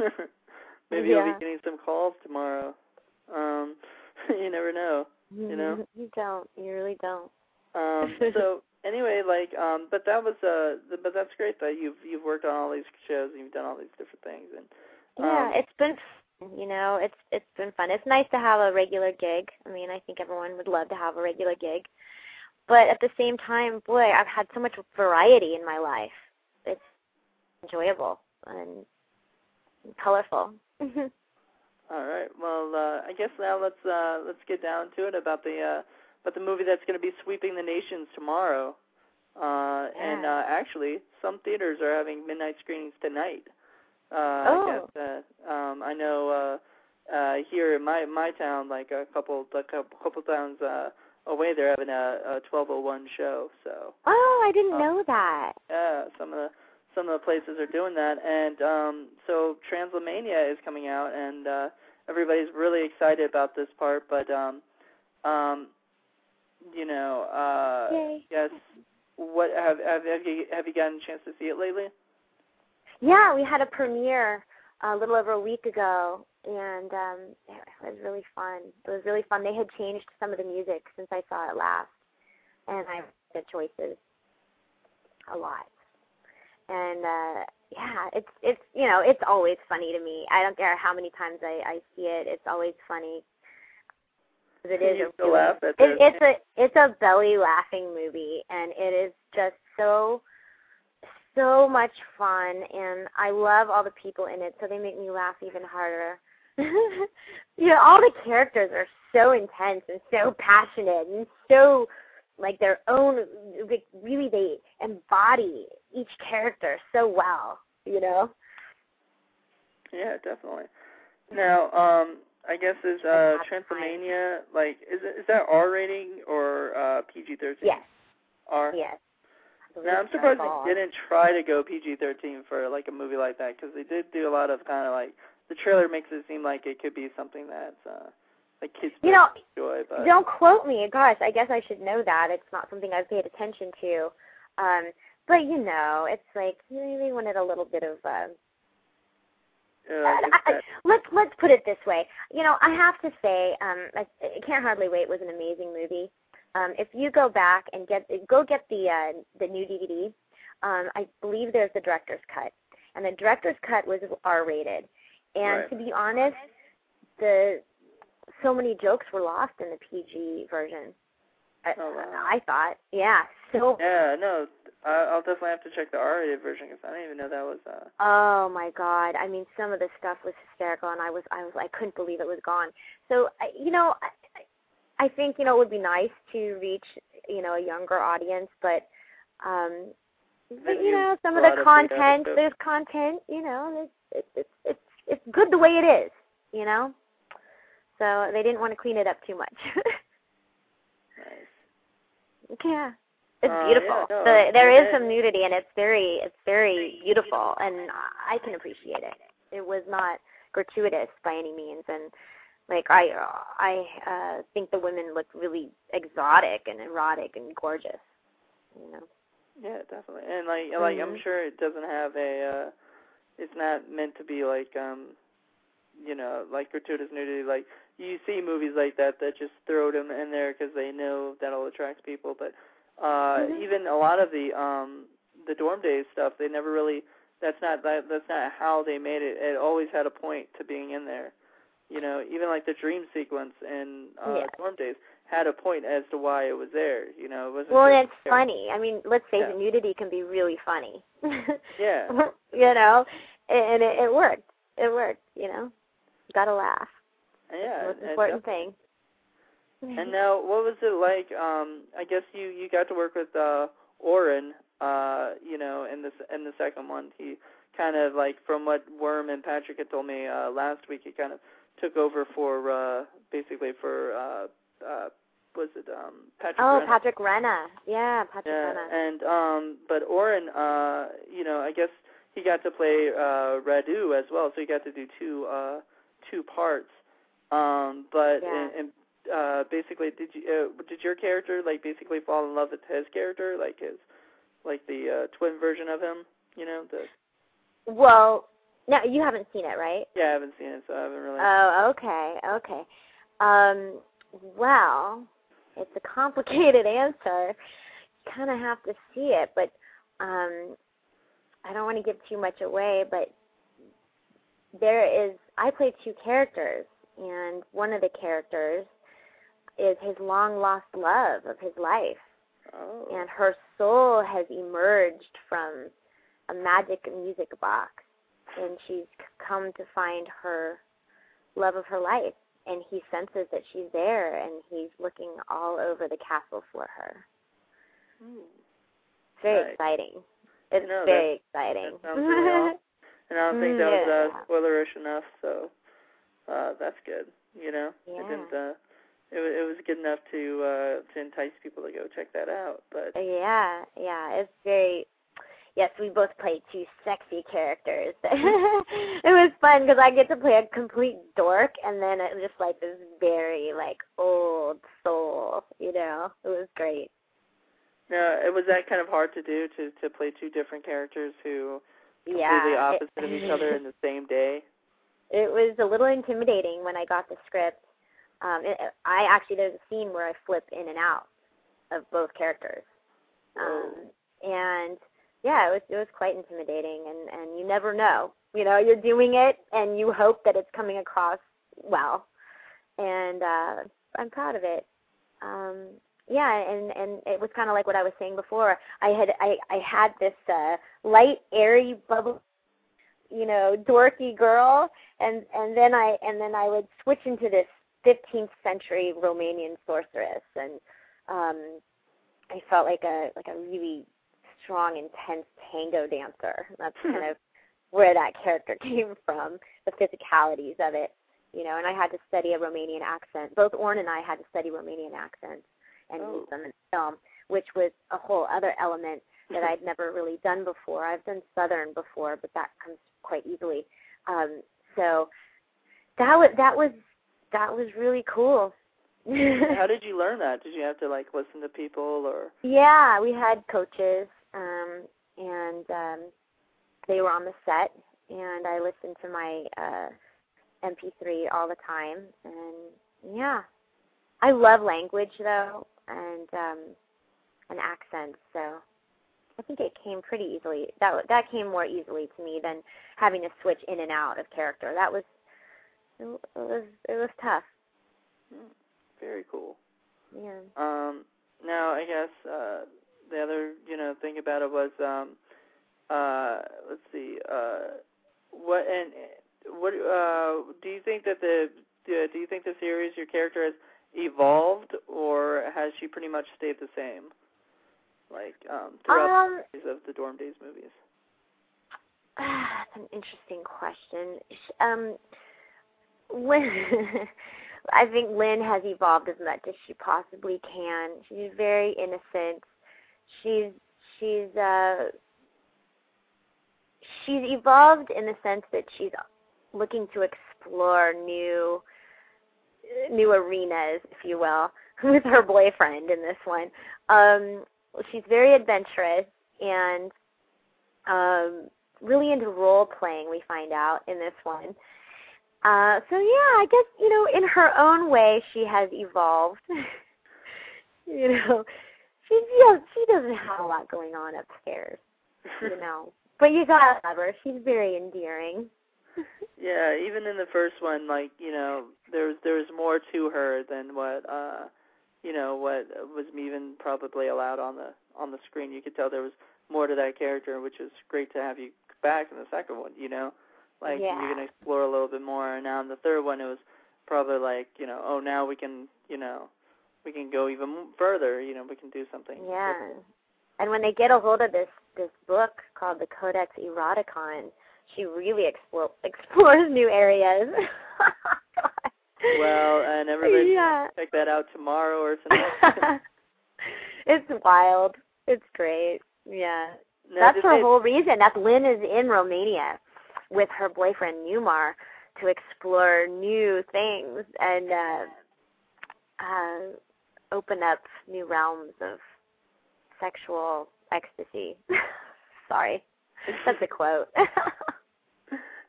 maybe yeah. you'll be getting some calls tomorrow. Um, you never know. You know. You don't. You really don't. Um, so anyway, like, um, but that was uh, the, but that's great that you've you've worked on all these shows and you've done all these different things, and Yeah, Um, it's been you know, it's it's been fun. It's nice to have a regular gig. I mean, I think everyone would love to have a regular gig. But at the same time, boy, I've had so much variety in my life. Enjoyable and colorful. All right. Well, uh, I guess now let's uh, let's get down to it about the uh, about the movie that's going to be sweeping the nations tomorrow. Uh, And uh, actually, some theaters are having midnight screenings tonight. Uh, Oh. I guess, uh, um, I know uh, uh, here in my my town, like a couple a couple, couple towns uh, away, they're having a, a 12:01 show. So oh, I didn't Oh. know that. yeah, some of the some of the places are doing that, and um, so Transylmania is coming out, and uh, everybody's really excited about this part. But um, um, you know, uh, Yay. yes, what have have have you have you gotten a chance to see it lately? Yeah, we had a premiere a little over a week ago, and um, it was really fun. It was really fun. They had changed some of the music since I saw it last, and I the choices a lot. And uh, yeah, it's it's you know it's always funny to me. I don't care how many times I I see it. It's always funny. It is a really- laugh at it, it's a it's a belly laughing movie, and it is just so so much fun, and I love all the people in it, so they make me laugh even harder. you know, all the characters are so intense and so passionate and so like their own. like, Really, they embody each character so well. You know. Yeah, definitely. Now, um, I guess is uh, Transylmania like is it is that R rating or uh, PG thirteen? Yes. R. Yes. Now I'm surprised they didn't try to go PG-13 for like a movie like that because they did do a lot of kind of like the trailer makes it seem like it could be something that's uh, You know, enjoy. But Don't quote me. Gosh, I guess I should know that. It's not something I've paid attention to. Um, but you know, it's like they wanted a little bit of. Uh, I, I, let's let's put it this way. You know, I have to say, um, I, I Can't Hardly Wait was an amazing movie. Um, if you go back and get go get the uh, the new DVD, um, I believe there's the director's cut, and the director's cut was R rated. And Right. to be honest, the so many jokes were lost in the PG version. I, Oh, wow. I thought, yeah, so yeah, no, I'll definitely have to check the R-rated version because I didn't even know that was. uh Oh my God! I mean, some of the stuff was hysterical, and I was, I was, I couldn't believe it was gone. So, you know, I, I think you know it would be nice to reach, you know, a younger audience, but, um, but you know, some of the up the other content, there's content, you know, it's, it's, it's, it's good the way it is, you know. So they didn't want to clean it up too much. nice. yeah. It's Uh, beautiful. yeah, no, the, there is some nudity, and it's very, it's very beautiful, and I can appreciate it. It was not gratuitous by any means, and like I, I uh, think the women look really exotic and erotic and gorgeous. You know. Yeah, definitely. And like like I'm Mhm. sure it doesn't have a uh it's not meant to be like um you know, like gratuitous nudity like you see movies like that that just throw them in there because they know that'll attract people but uh Mhm. even a lot of the um the Dorm Daze stuff they never really that's not that that's not how they made it it always had a point to being in there you know even like the dream sequence in uh Yeah. Dorm Daze had a point as to why it was there you know it wasn't Well, it's there. funny. I mean, let's face Yeah. it, nudity can be really funny. Yeah. you know, and it, it worked. It worked. You know, got to laugh. Yeah Most and- important thing. And now, what was it like? Um, I guess you you got to work with uh, Oren. Uh, you know, in this in the second one, he kind of like from what Worm and Patrick had told me uh, last week, he kind of took over for uh, basically for uh, uh, was it um, Patrick? Oh, Renna. Patrick Renna. Yeah, Patrick Yeah, Renna. and um, but Oren, uh, you know, I guess he got to play uh, Radu as well, so he got to do two uh, two parts. Um, but Yeah. and, and uh, basically, did you uh, did your character like basically fall in love with his character, like his like the uh, twin version of him? You know, the Well, no, you haven't seen it, right? yeah, I haven't seen it, so I haven't really. Oh, okay, okay. Um, well, it's a complicated answer. You kind of have to see it, but um, I don't want to give too much away. But there is I play two characters, and one of the characters is his long lost love of his life, Oh. and her soul has emerged from a magic music box, and she's come to find her love of her life. And he senses that she's there, and he's looking all over the castle for her. Hmm. Very Right. exciting. It's very exciting. that sounds really awesome. And I don't think that was uh, spoilerish enough, so uh, that's good. You know, Yeah. it didn't. Uh, it was it was good enough to uh, to entice people to go check that out. But Yeah, yeah, it's very. Yes, we both played two sexy characters. it was fun because I get to play a complete dork, and then it was just like this very like old soul. You know, it was great. no, it was that kind of hard to do to to play two different characters who completely yeah, opposite it, of each other in the same day. It was a little intimidating when I got the script. Um, it, I actually there's a scene where I flip in and out of both characters, um, and yeah, it was it was quite intimidating, and and you never know. You know, you're doing it, and you hope that it's coming across well, and uh, I'm proud of it. Um, yeah, and and it was kind of like what I was saying before. I had I I had this uh, light, airy, bubble, you know, dorky girl, and and then I and then I would switch into this 15th century Romanian sorceress, and um, I felt like a like a really strong, intense tango dancer. That's kind of where that character came from, the physicalities of it, you know. And I had to study a Romanian accent. Both Oren and I had to study Romanian accents and Oh. use them in the film, which was a whole other element that I'd never really done before. I've done Southern before, but that comes quite easily. Um, so that was that was that was really cool. How did you learn that? Did you have to like listen to people or? Yeah, we had coaches, um, and um, they were on the set, and I listened to my uh, MP3 all the time, and yeah, I love language though, and um, and accents, so I think it came pretty easily. That that came more easily to me than having to switch in and out of character. That was it was it was tough. Very cool. Yeah. Um, now I guess uh, the other you know thing about it was um, uh, let's see uh, what and what uh, do you think that the do you think the series your character has evolved or has she pretty much stayed the same like um, throughout Um, the series of the Dorm Daze movies? That's an interesting question. Um, Lynn, I think Lynn has evolved as much as she possibly can. She's very innocent. She's she's uh she's evolved in the sense that she's looking to explore new new arenas, if you will, with her boyfriend in this one. Um, she's very adventurous and um really into role playing we find out in this one. Uh so yeah i guess you know in her own way she has evolved. You know she yeah, she doesn't have a lot going on upstairs you know. But you gotta love her. She's very endearing. Yeah, even in the first one, like you know, there was there was more to her than what uh, you know what was even probably allowed on the on the screen. You could tell there was more to that character, which is great to have you back in the second one. You know, like Yeah. you're gonna explore a little bit more. And now in the third one, it was probably like you know, oh now we can you know we can go even further. You know, we can do something. yeah and when they get a hold of this this book called the codex eroticon she really explore, explores new areas Well, and everybody yeah check that out tomorrow or something. it's wild. It's great. Yeah. Now, That's her whole reason. That Lynn is in Romania with her boyfriend Newmar to explore new things and uh uh open up new realms of sexual ecstasy. Sorry. That's a quote.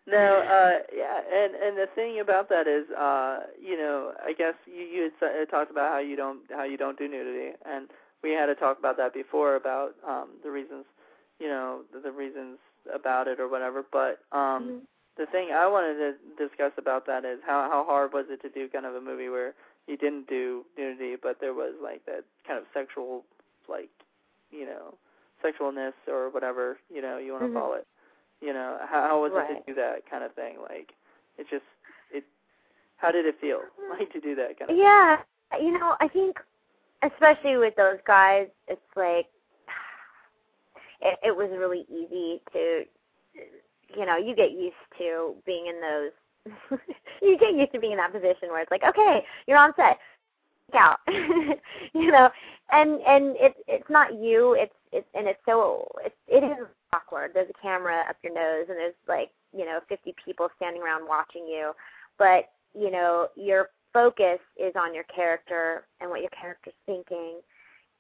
No, uh, yeah, and and the thing about that is, uh, you know, I guess you you had talked about how you don't how you don't do nudity, and we had to talk about that before about um the reasons, you know, the, the reasons about it or whatever. But um, Mhm. the thing I wanted to discuss about that is how how hard was it to do kind of a movie where you didn't do nudity, but there was like that kind of sexual, like, you know, sexualness or whatever you know you want to mm-hmm. call it. You know, how, how was right. it to do that kind of thing? Like, it just it. How did it feel like to do that kind of? Yeah, thing? you know, I think especially with those guys, it's like it, it was really easy to, you know, you get used to being in those. you get used to being in that position where it's like, okay, you're on set, out, you know, and and it's it's not you, it's and it's so it's it is awkward. There's a camera up your nose, and there's like you know 50 people standing around watching you, but you know your focus is on your character and what your character's thinking,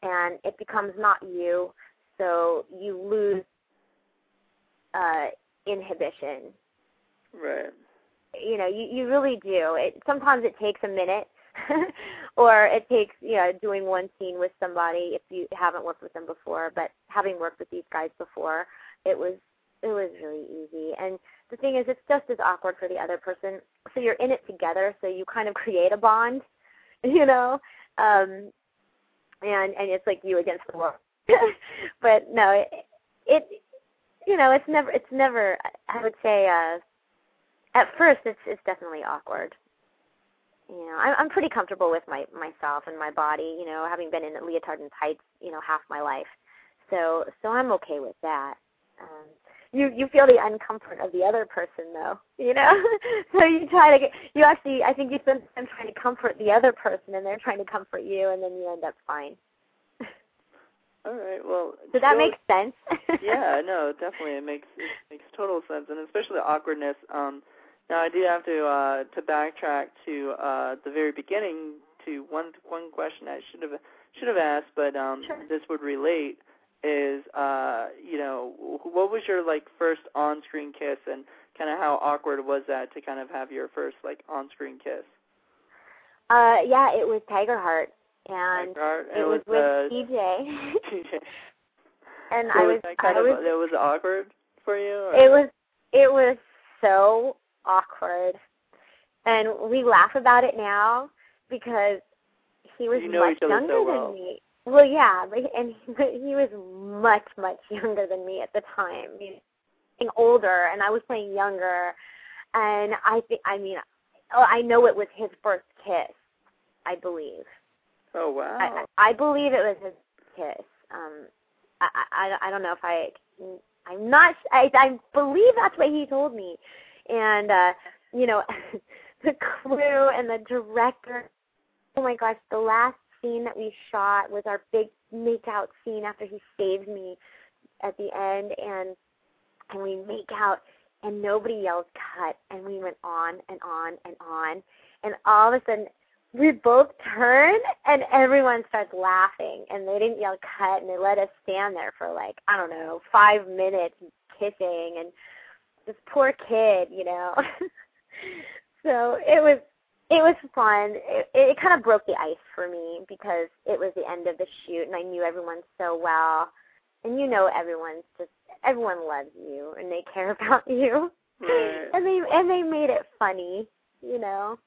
and it becomes not you, so you lose uh, inhibition. Right. You know, you you really do. It sometimes it takes a minute, or it takes you know doing one scene with somebody if you haven't worked with them before. But having worked with these guys before, it was it was really easy. And the thing is, it's just as awkward for the other person. So you're in it together, so you kind of create a bond, you know. Um, and and it's like you against the world. but no, it, it you know it's never it's never I would say uh at first it's it's definitely awkward. You know, I'm I'm pretty comfortable with my myself and my body. You know, having been in leotard and tights, you know, half my life, so so I'm okay with that. Um, you you feel the uncomfort of the other person though you know so you try to get you actually i think you spend time trying to comfort the other person and they're trying to comfort you and then you end up fine all right well does that make sense yeah no definitely it makes it makes total sense and especially awkwardness um now i do have to uh to backtrack to uh the very beginning to one one question i should have should have asked but um sure. this would relate is uh you know what was your like first on screen kiss and kind of how awkward was that to kind of have your first like on screen kiss uh yeah it was tiger heart and tiger heart. it, it was, was with uh, TJ and so I was that kind I of was, it was awkward for you or? it was it was so awkward and we laugh about it now because he was you know much younger so well. than me well, yeah, but and he, he was much much younger than me at the time. He was older, and I was playing younger, and I think I mean, oh, I know it was his first kiss. I believe. Oh wow! I, I believe it was his kiss. Um, I, I I don't know if I I'm not. I I believe that's what he told me, and uh, you know, the crew and the director. Oh my gosh, the last scene that we shot was our big make out scene after he saved me at the end and and we make out and nobody yelled cut and we went on and on and on and all of a sudden we both turn and everyone starts laughing and they didn't yell cut and they let us stand there for like I don't know five minutes kissing and this poor kid you know so it was it was fun. It, it kind of broke the ice for me because it was the end of the shoot and I knew everyone so well. And you know everyone's just everyone loves you and they care about you. Right. And they and they made it funny, you know.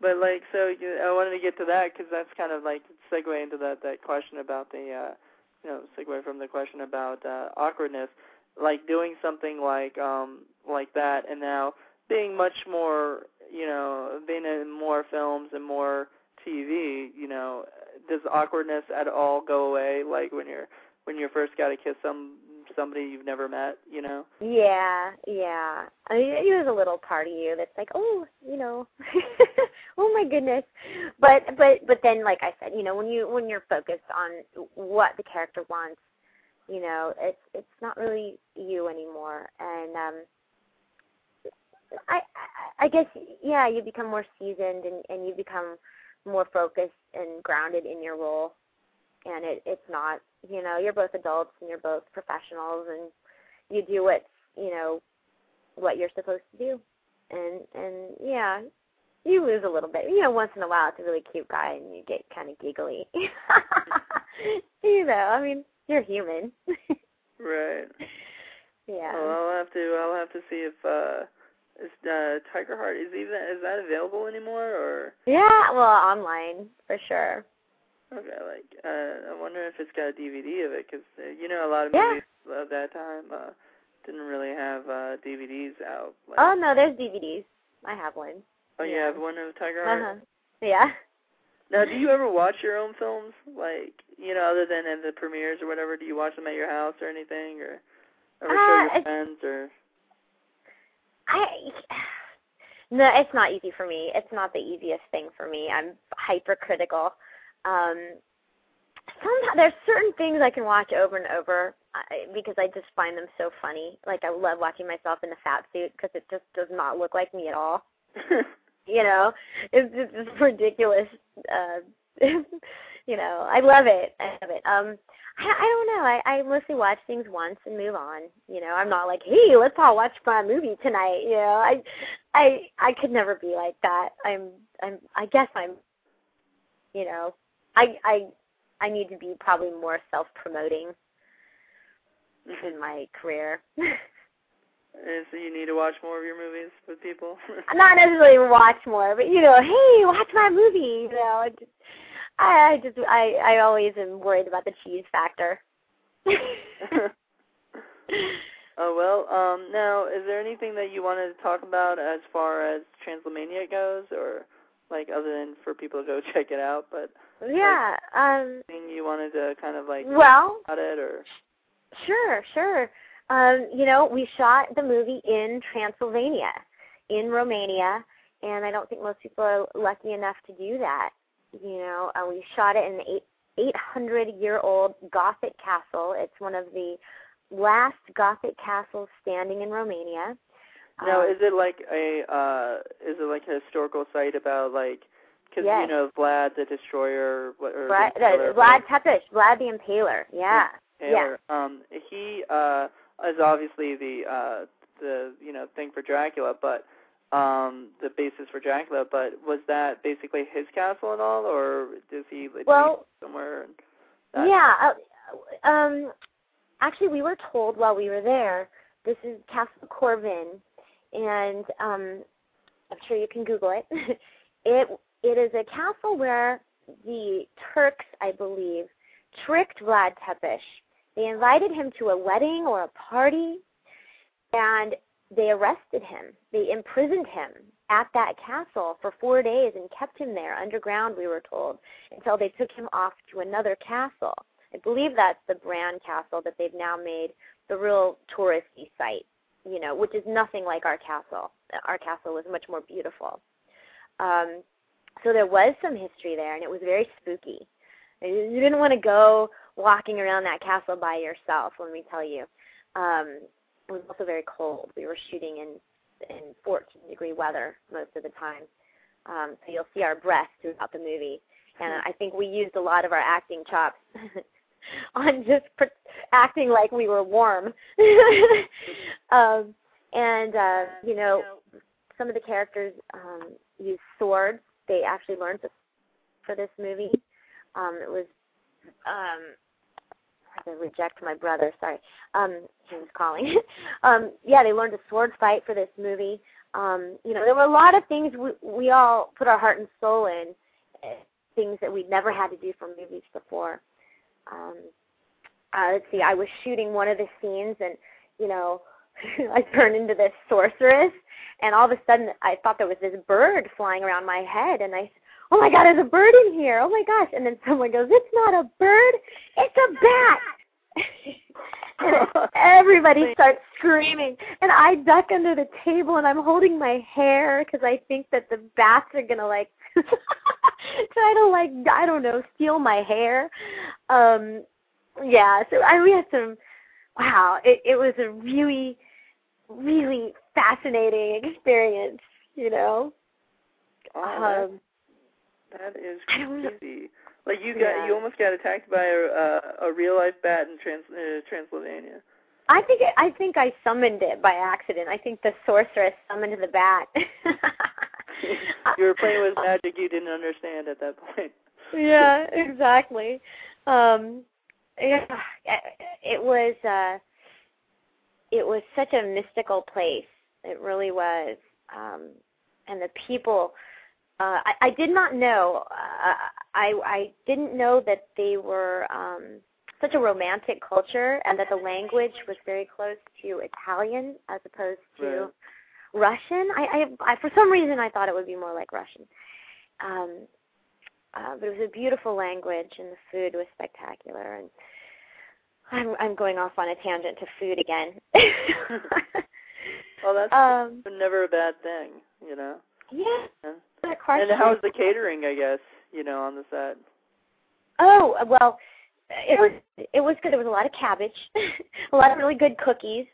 But like, so you, I wanted to get to that because that's kind of like segue into that that question about the, uh, you know, segue from the question about uh, awkwardness. Like doing something like um like that, and now being much more you know, being in more films and more TV, you know, does awkwardness at all go away? Like when you're when you first got to kiss some somebody you've never met, you know? Yeah, yeah. I mean, there's a little part of you that's like, oh, you know, oh my goodness. But but but then, like I said, you know, when you when you're focused on what the character wants, you know, it's it's not really you anymore, and um I I guess yeah, you become more seasoned and and you become more focused and grounded in your role. And it it's not, you know, you're both adults and you're both professionals and you do what, you know, what you're supposed to do. And and yeah, you lose a little bit. You know, once in a while it's a really cute guy and you get kind of giggly. you know, I mean, you're human. right. Yeah. Well, I'll have to I'll have to see if uh is uh, Tiger Heart is even is that available anymore or? Yeah, well, online for sure. Okay, like uh, I wonder if it's got a DVD of it because uh, you know a lot of Yeah. movies of that time uh, didn't really have uh, DVDs out. Like, Oh no, there's DVDs. I have one. oh, you yeah. have one of Tiger Heart? Uh Heart. huh. Yeah. Now, do you ever watch your own films, like you know, other than at the premieres or whatever? Do you watch them at your house or anything, or ever show Uh, your friends or? I no, it's not easy for me. It's not the easiest thing for me. I'm hypercritical. Um, sometimes there's certain things I can watch over and over I, because I just find them so funny. Like I love watching myself in the fat suit because it just does not look like me at all. You know, it's just ridiculous. Uh, you know, I love it. I love it. Um, I, I don't know. I, I mostly watch things once and move on. You know, I'm not like, hey, let's all watch my movie tonight. You know, I, I, I could never be like that. I'm, I'm. I guess I'm. You know, I, I, I need to be probably more self-promoting in my career. And so you need to watch more of your movies with people. not necessarily watch more, but you know, hey, watch my movie. You know, just, I, I just, I, I always am worried about the cheese factor. Oh well. Um, now, is there anything that you wanted to talk about as far as Transylmania goes, or like other than for people to go check it out, but yeah. Um. anything you wanted to kind of like Well, about it, or Sure, sure. Um, you know, we shot the movie in Transylvania, in Romania, and I don't think most people are lucky enough to do that. You know, uh, we shot it in an eight, 800 year old Gothic castle. It's one of the last Gothic castles standing in Romania. now Um, is it like a uh, is it like a historical site about like because Yes. you know Vlad the Destroyer, what or Vlad, the Impaler, Vlad Tepes, Vlad the Impaler. Yeah. Taylor. Um, he uh, is obviously the uh, the you know thing for Dracula, but um, the basis for Dracula. But was that basically his castle and all, or does he live Well, somewhere? Yeah. Uh, um, actually, we were told while we were there. This is Castle Corvin, and um, I'm sure you can Google it. it it is a castle where the Turks, I believe, tricked Vlad Tepes. They invited him to a wedding or a party, and they arrested him. They imprisoned him at that castle for four days and kept him there underground. We were told until they took him off to another castle. I believe that's the Bran Castle that they've now made the real touristy site, you know, which is nothing like our castle. Our castle was much more beautiful. Um, so there was some history there, and it was very spooky. You didn't want to go walking around that castle by yourself. Let me tell you. Um, it was also very cold. We were shooting in in 14 degree weather most of the time, um, so you'll see our breath throughout the movie. And I think we used a lot of our acting chops on just pr- acting like we were warm. um, and uh, you know, some of the characters um, use swords. They actually learned for this movie. Um, it was um, to reject my brother. Sorry, um, he was calling. um, yeah, they learned a sword fight for this movie. Um, you know, there were a lot of things we, we all put our heart and soul in, uh, things that we'd never had to do for movies before. Um, uh, let's see, I was shooting one of the scenes, and you know, I turned into this sorceress, and all of a sudden, I thought there was this bird flying around my head, and I "Oh my God, there's a bird in here! Oh my gosh!" And then someone goes, "It's not a bird, it's a bat!" and everybody starts screaming, and I duck under the table, and I'm holding my hair because I think that the bats are gonna like try to like I don't know steal my hair. Um, yeah, so I we had some. Wow, it it was a really, really fascinating experience. You know. Oh, Um, that, is I don't know. crazy. Like you got, Yeah. you almost got attacked by a uh, a real life bat in Trans uh, Transylvania. I think it, I think I summoned it by accident. I think the sorceress summoned the bat. you were playing with magic you didn't understand at that point. yeah, exactly. Um, yeah, it was uh, it was such a mystical place. It really was, um, and the people. Uh, I, I did not know. Uh, I I didn't know that they were um, such a romantic culture, and that the language was very close to Italian as opposed to Right. Russian. I, I, I for some reason I thought it would be more like Russian. Um, uh, but it was a beautiful language, and the food was spectacular. And I'm I'm going off on a tangent to food again. Well, that's um, never a bad thing, you know. yeah. Yeah. That car And how's the catering? I guess you know on the set. Oh well, it was it was good. There was a lot of cabbage, a lot of really good cookies.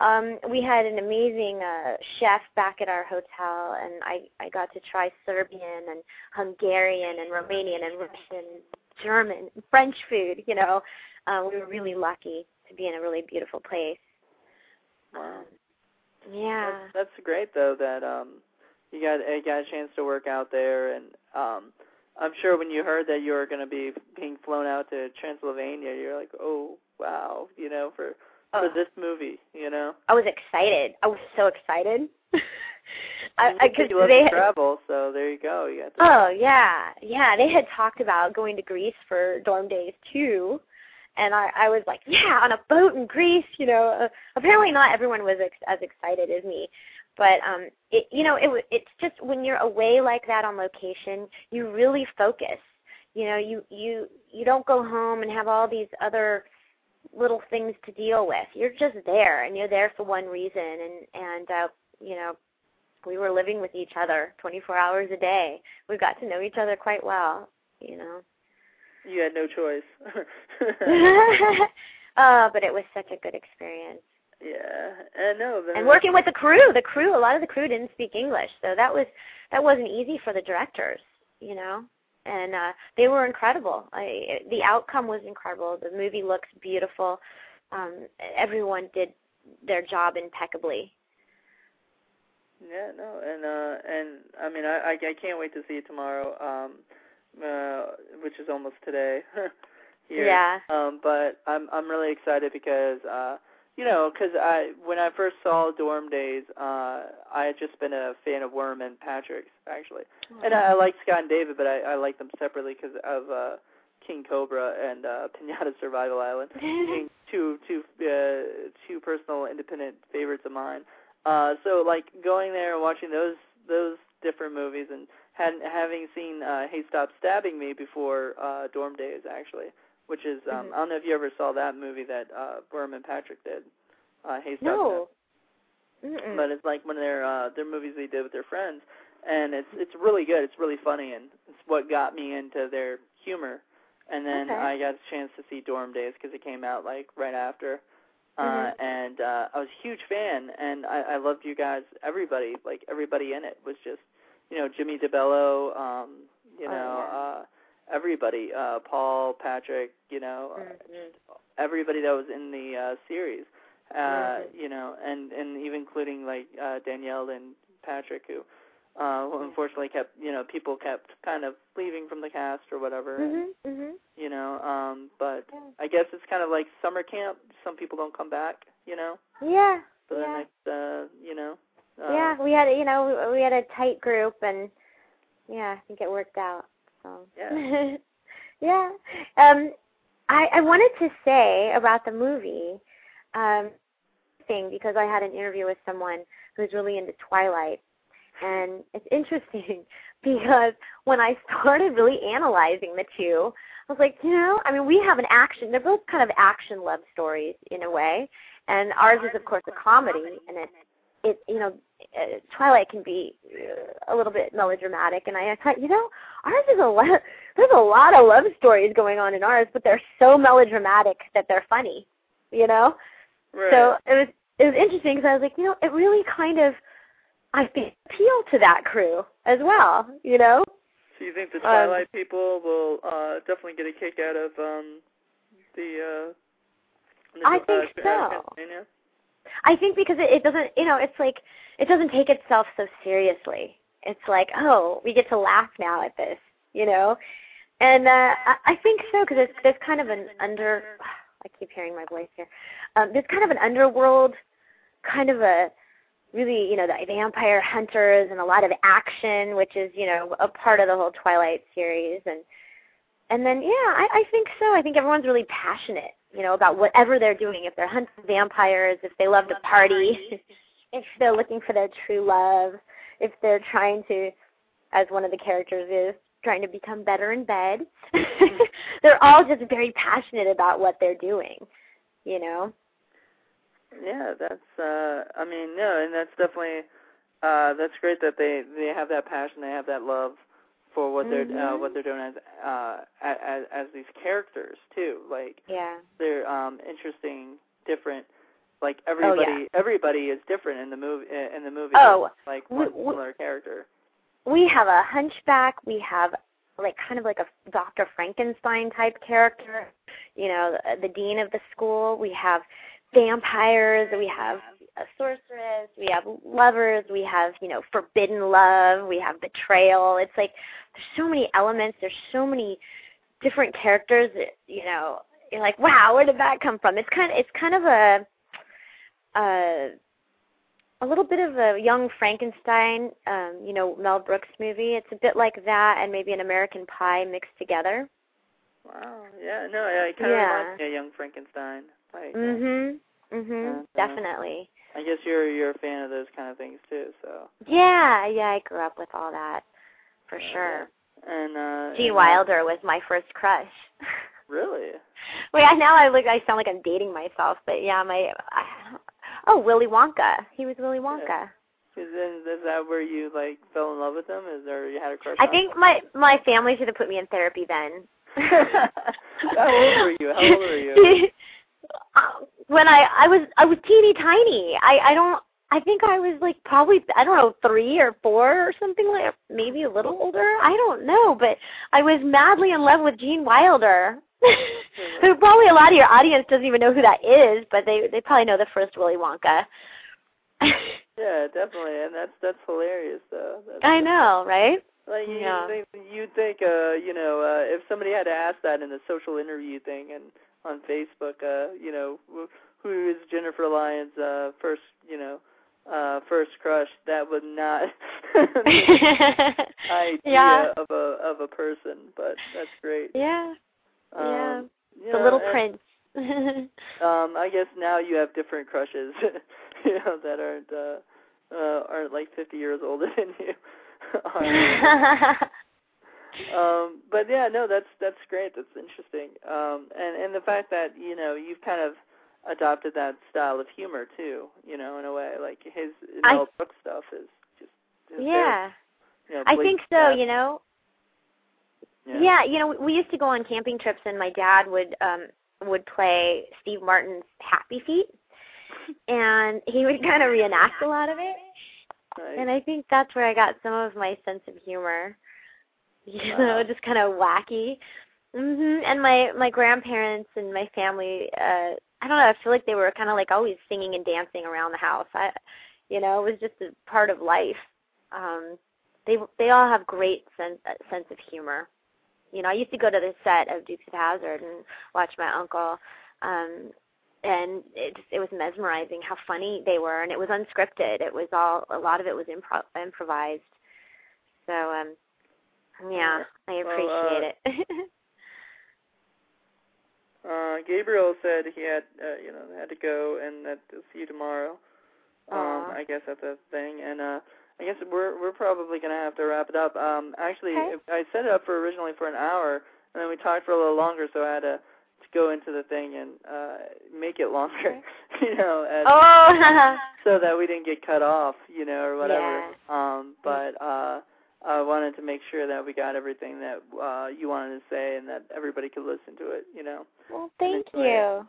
Um, we had an amazing uh, chef back at our hotel, and I I got to try Serbian and Hungarian and Romanian and Russian, German, French food. You know, uh, we were really lucky to be in a really beautiful place. Wow. Um, yeah. That's, that's great though that um you got you got a chance to work out there and um I'm sure when you heard that you were going to be being flown out to Transylvania you're like oh wow you know for for Oh. this movie you know I was excited. I was so excited. I, I, cause they had, travel so there you go you got Oh yeah, yeah. They had talked about going to Greece for Dorm Daze too, and I I was like, yeah, on a boat in Greece. You know, uh, apparently not everyone was ex- as excited as me, but um, it you know it it's just when you're away like that on location, you really focus. You know, you you you don't go home and have all these other little things to deal with. You're just there, and you're there for one reason, and and uh, you know we were living with each other 24 hours a day. We got to know each other quite well, you know. you had no choice uh, but it was such a good experience. Yeah I know. And working with the crew, the crew, a lot of the crew didn't speak English, so that was that wasn't easy for the directors, you know. And uh they were incredible. I the outcome was incredible. The movie looks beautiful. Um everyone did their job impeccably. Yeah, no, and uh and I mean I I, I can't wait to see it tomorrow, um uh which is almost today. here. Yeah. Um but I'm I'm really excited because uh you know, cuz I when I first saw Dorm Daze, uh I had just been a fan of Worm and Patrick's actually. And I, I like Scott and David, but I I like them separately cuz of uh King Cobra and uh Pinata Survival Island being two two uh two personal independent favorites of mine. Uh so like going there and watching those those different movies and hadn't having seen uh Hey Stop Stabbing Me before uh Dorm Daze actually, which is um Mhm. I don't know if you ever saw that movie that uh Worm and Patrick did. Uh Hey no. Mm-mm. but it's like one of their uh their movies they did with their friends and it's it's really good it's really funny and it's what got me into their humor and then Okay. i got a chance to see Dorm Daze because it came out like right after uh Mhm. and uh i was a huge fan and i i loved you guys everybody like everybody in it was just you know jimmy DeBello, um you Oh, know yeah. uh everybody uh paul patrick you know uh, Mhm. everybody that was in the uh series uh Mhm. you know and and even including like uh Danielle and Patrick who uh who unfortunately kept you know people kept kind of leaving from the cast or whatever and, Mhm. Mhm. you know um but Yeah. I guess it's kind of like summer camp some people don't come back you know Yeah. the yeah. next uh you know uh, yeah, we had you know we- we had a tight group and yeah, I think it worked out. So Yeah. yeah. Um I I wanted to say about the movie um thing because I had an interview with someone who's really into Twilight and it's interesting because when I started really analyzing the two, I was like, you know, I mean, we have an action. They're both kind of action love stories in a way, and ours is of course a comedy, and it, it, you know, uh, Twilight can be uh, a little bit melodramatic, and I thought, you know, ours is a lot. There's a lot of love stories going on in ours, but they're so melodramatic that they're funny, you know. right. So it was it was interesting because I was like, you know, it really kind of I think appeal to that crew as well, you know. so you think the um, Twilight people will uh definitely get a kick out of um the uh the, I uh, think uh, so. I think because it, it doesn't, you know, it's like it doesn't take itself so seriously. It's like, oh, we get to laugh now at this, you know. And uh, I, I think so because there's there's kind of an under. I keep hearing my voice here. Um, there's kind of an underworld, kind of a really, you know, the vampire hunters and a lot of action, which is, you know, a part of the whole Twilight series. And and then, yeah, I, I think so. I think everyone's really passionate, you know, about whatever they're doing. If they're hunting vampires, if they love to party, if they're looking for their true love, if they're trying to, as one of the characters is, trying to become better in bed. they're all just very passionate about what they're doing, you know. Yeah, that's uh I mean, no, and that's definitely uh that's great that they they have that passion, they have that love for what mm-hmm. they're uh what they're doing as uh as as these characters too. Like yeah. they're um interesting, different like everybody oh, yeah. everybody is different in the movie in the movie. Oh, like we, one similar character. We have a hunchback, we have like kind of like a Dr. Frankenstein type character, you know, the, the dean of the school. We have vampires, we have a sorceress, we have lovers, we have, you know, forbidden love, we have betrayal. It's like there's so many elements, there's so many different characters that, you know, you're like, wow, where did that come from? It's kind of it's kind of a uh a little bit of a young Frankenstein, um, you know, Mel Brooks movie. It's a bit like that and maybe an American Pie mixed together. Wow. Yeah. No. Yeah. It kind of yeah. reminds me of Young Frankenstein. Like, mhm. Mhm. uh, Definitely. I guess you're you're a fan of those kind of things too. So. Yeah. Yeah. I grew up with all that, for Yeah, sure. And uh Gene and, uh, Wilder was my first crush. Really? Wait, I now I look I sound like I'm dating myself, but yeah, my I, oh Willy Wonka. He was Willy Wonka. Is, is, is that where you like fell in love with him? Is there you had a crush? I think him? my my family should have put me in therapy then. How old were you? How old were you? when I I was I was teeny tiny. I I don't I think I was like probably I don't know three or four or something like maybe a little older. I don't know, but I was madly in love with Gene Wilder. who probably a lot of your audience doesn't even know who that is, but they they probably know the first Willy Wonka. yeah, definitely, and that's that's hilarious though. That's, I know, right? Like you Yeah. think you'd think uh, you know, uh if somebody had to ask that in a social interview thing and on Facebook, uh, you know, wh- who is Jennifer Lyons uh first, you know, uh first crush, that was not idea yeah. of a of a person, but that's great. Yeah. Yeah. Um, you The Little and, Prince. Um, I guess now you have different crushes, you know, that aren't uh, uh aren't like fifty years older than you. Are. Um, but yeah, no, that's that's great. That's interesting. Um, and and the fact that you know you've kind of adopted that style of humor too. You know, in a way, like his I- Mel Brooks stuff is just is very, yeah. you know, I think so, you know. Yeah. Yeah, you know, we used to go on camping trips and my dad would um would play Steve Martin's Happy Feet and he would kind of reenact a lot of it. And I think that's where I got some of my sense of humor. You know, just kind of wacky. Mhm. And my my grandparents and my family uh I don't know, I feel like they were kind of like always singing and dancing around the house. I you know, it was just a part of life. Um they they all have great sense uh, sense of humor. You know, I used to go to the set of Dukes of Hazzard and watch my uncle um and it just, it was mesmerizing how funny they were and it was unscripted. It was all a lot of it was impro- improvised. So um yeah, I Well, appreciate uh, it. Uh, Gabriel said he had, uh, you know, had to go and that he'll see you tomorrow. Um. I guess at the thing, and uh, I guess we're we're probably gonna have to wrap it up. Um, actually, Okay. I set it up for originally for an hour, and then we talked for a little longer, so I had to, to go into the thing and uh, make it longer, you know, as, oh, so that we didn't get cut off, you know, or whatever. Yeah. Um, but uh, I wanted to make sure that we got everything that uh, you wanted to say and that everybody could listen to it, you know. well, thank enjoy it. you.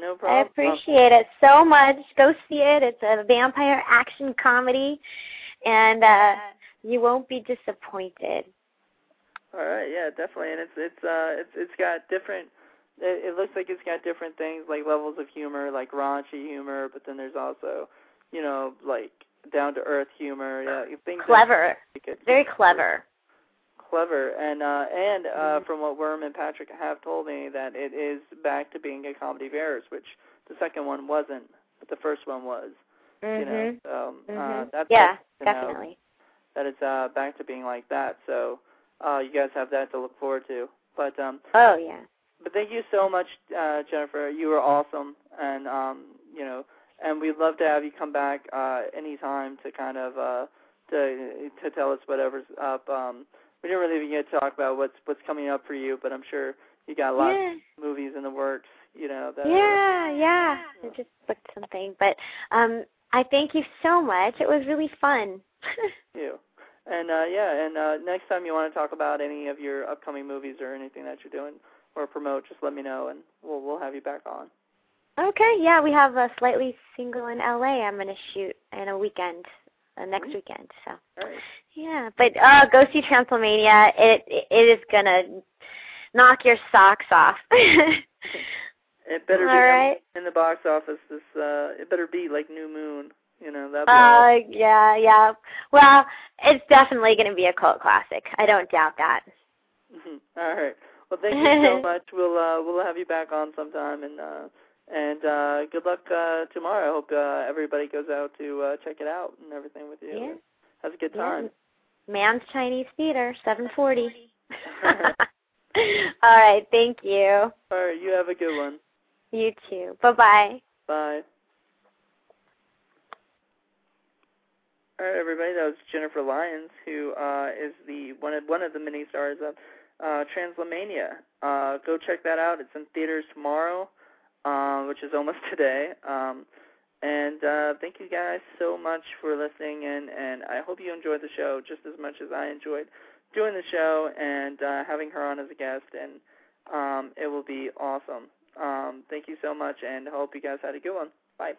No problem. I appreciate it so much. Go see it. It's a vampire action comedy, and uh you won't be disappointed. All right, yeah, definitely, and it's it's uh it's it's got different. It, it looks like it's got different things like levels of humor, like raunchy humor, but then there's also, you know, like down to earth humor. Yeah, things that Clever, make it very clever. clever, and uh and uh Mhm. from what Worm and Patrick have told me that it is back to being a comedy of errors, which the second one wasn't, but the first one was. Mm-hmm. You know, so mm-hmm. uh, that's yeah, nice definitely. Know that it's uh, back to being like that. So uh, you guys have that to look forward to. But um, oh yeah. But thank you so much, uh, Jennifer. You were awesome, and um, you know, and we'd love to have you come back uh, anytime to kind of uh, to to tell us whatever's up. Um, we didn't really even get to talk about what's what's coming up for you, but I'm sure you got lots yeah. of movies in the works. You know that. Yeah, yeah. I just booked something, but um, I thank you so much. It was really fun. you. And uh yeah, and uh next time you want to talk about any of your upcoming movies or anything that you're doing or promote, just let me know and we'll we'll have you back on. Okay, yeah, we have a slightly single in LA I'm gonna shoot in a weekend. Uh, next Mm-hmm. weekend, so Right. yeah. But uh go see Transylmania. It it is gonna knock your socks off. It better All be right. in the box office this uh it better be like New Moon, you know, that Uh, yeah, yeah. Well, it's definitely going to be a cult classic. I don't doubt that. All right. Well, thank you so much. We'll uh we'll have you back on sometime and uh and uh good luck uh tomorrow. I hope uh everybody goes out to uh check it out and everything with you. Yeah. Has a good Yeah. time. Mann's Chinese Theater, 740. All right, thank you. All right, you have a good one. You too. Bye-bye. Bye. All right, everybody. That was Jennifer Lyons, who uh, is the one of one of the mini stars of uh, Transylmania. Uh, go check that out. It's in theaters tomorrow, uh, which is almost today. Um, and uh, thank you guys so much for listening, and and I hope you enjoyed the show just as much as I enjoyed doing the show and uh, having her on as a guest. And um, it will be awesome. Um, thank you so much, and hope you guys had a good one. Bye.